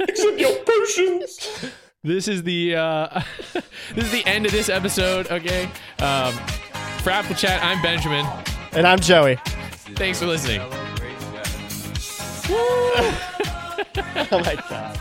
except your potions. This is the. Uh, this is the end of this episode. Okay. Um, for Affable Chat, I'm Benjamin. And I'm Joey. Thanks for listening. oh my god.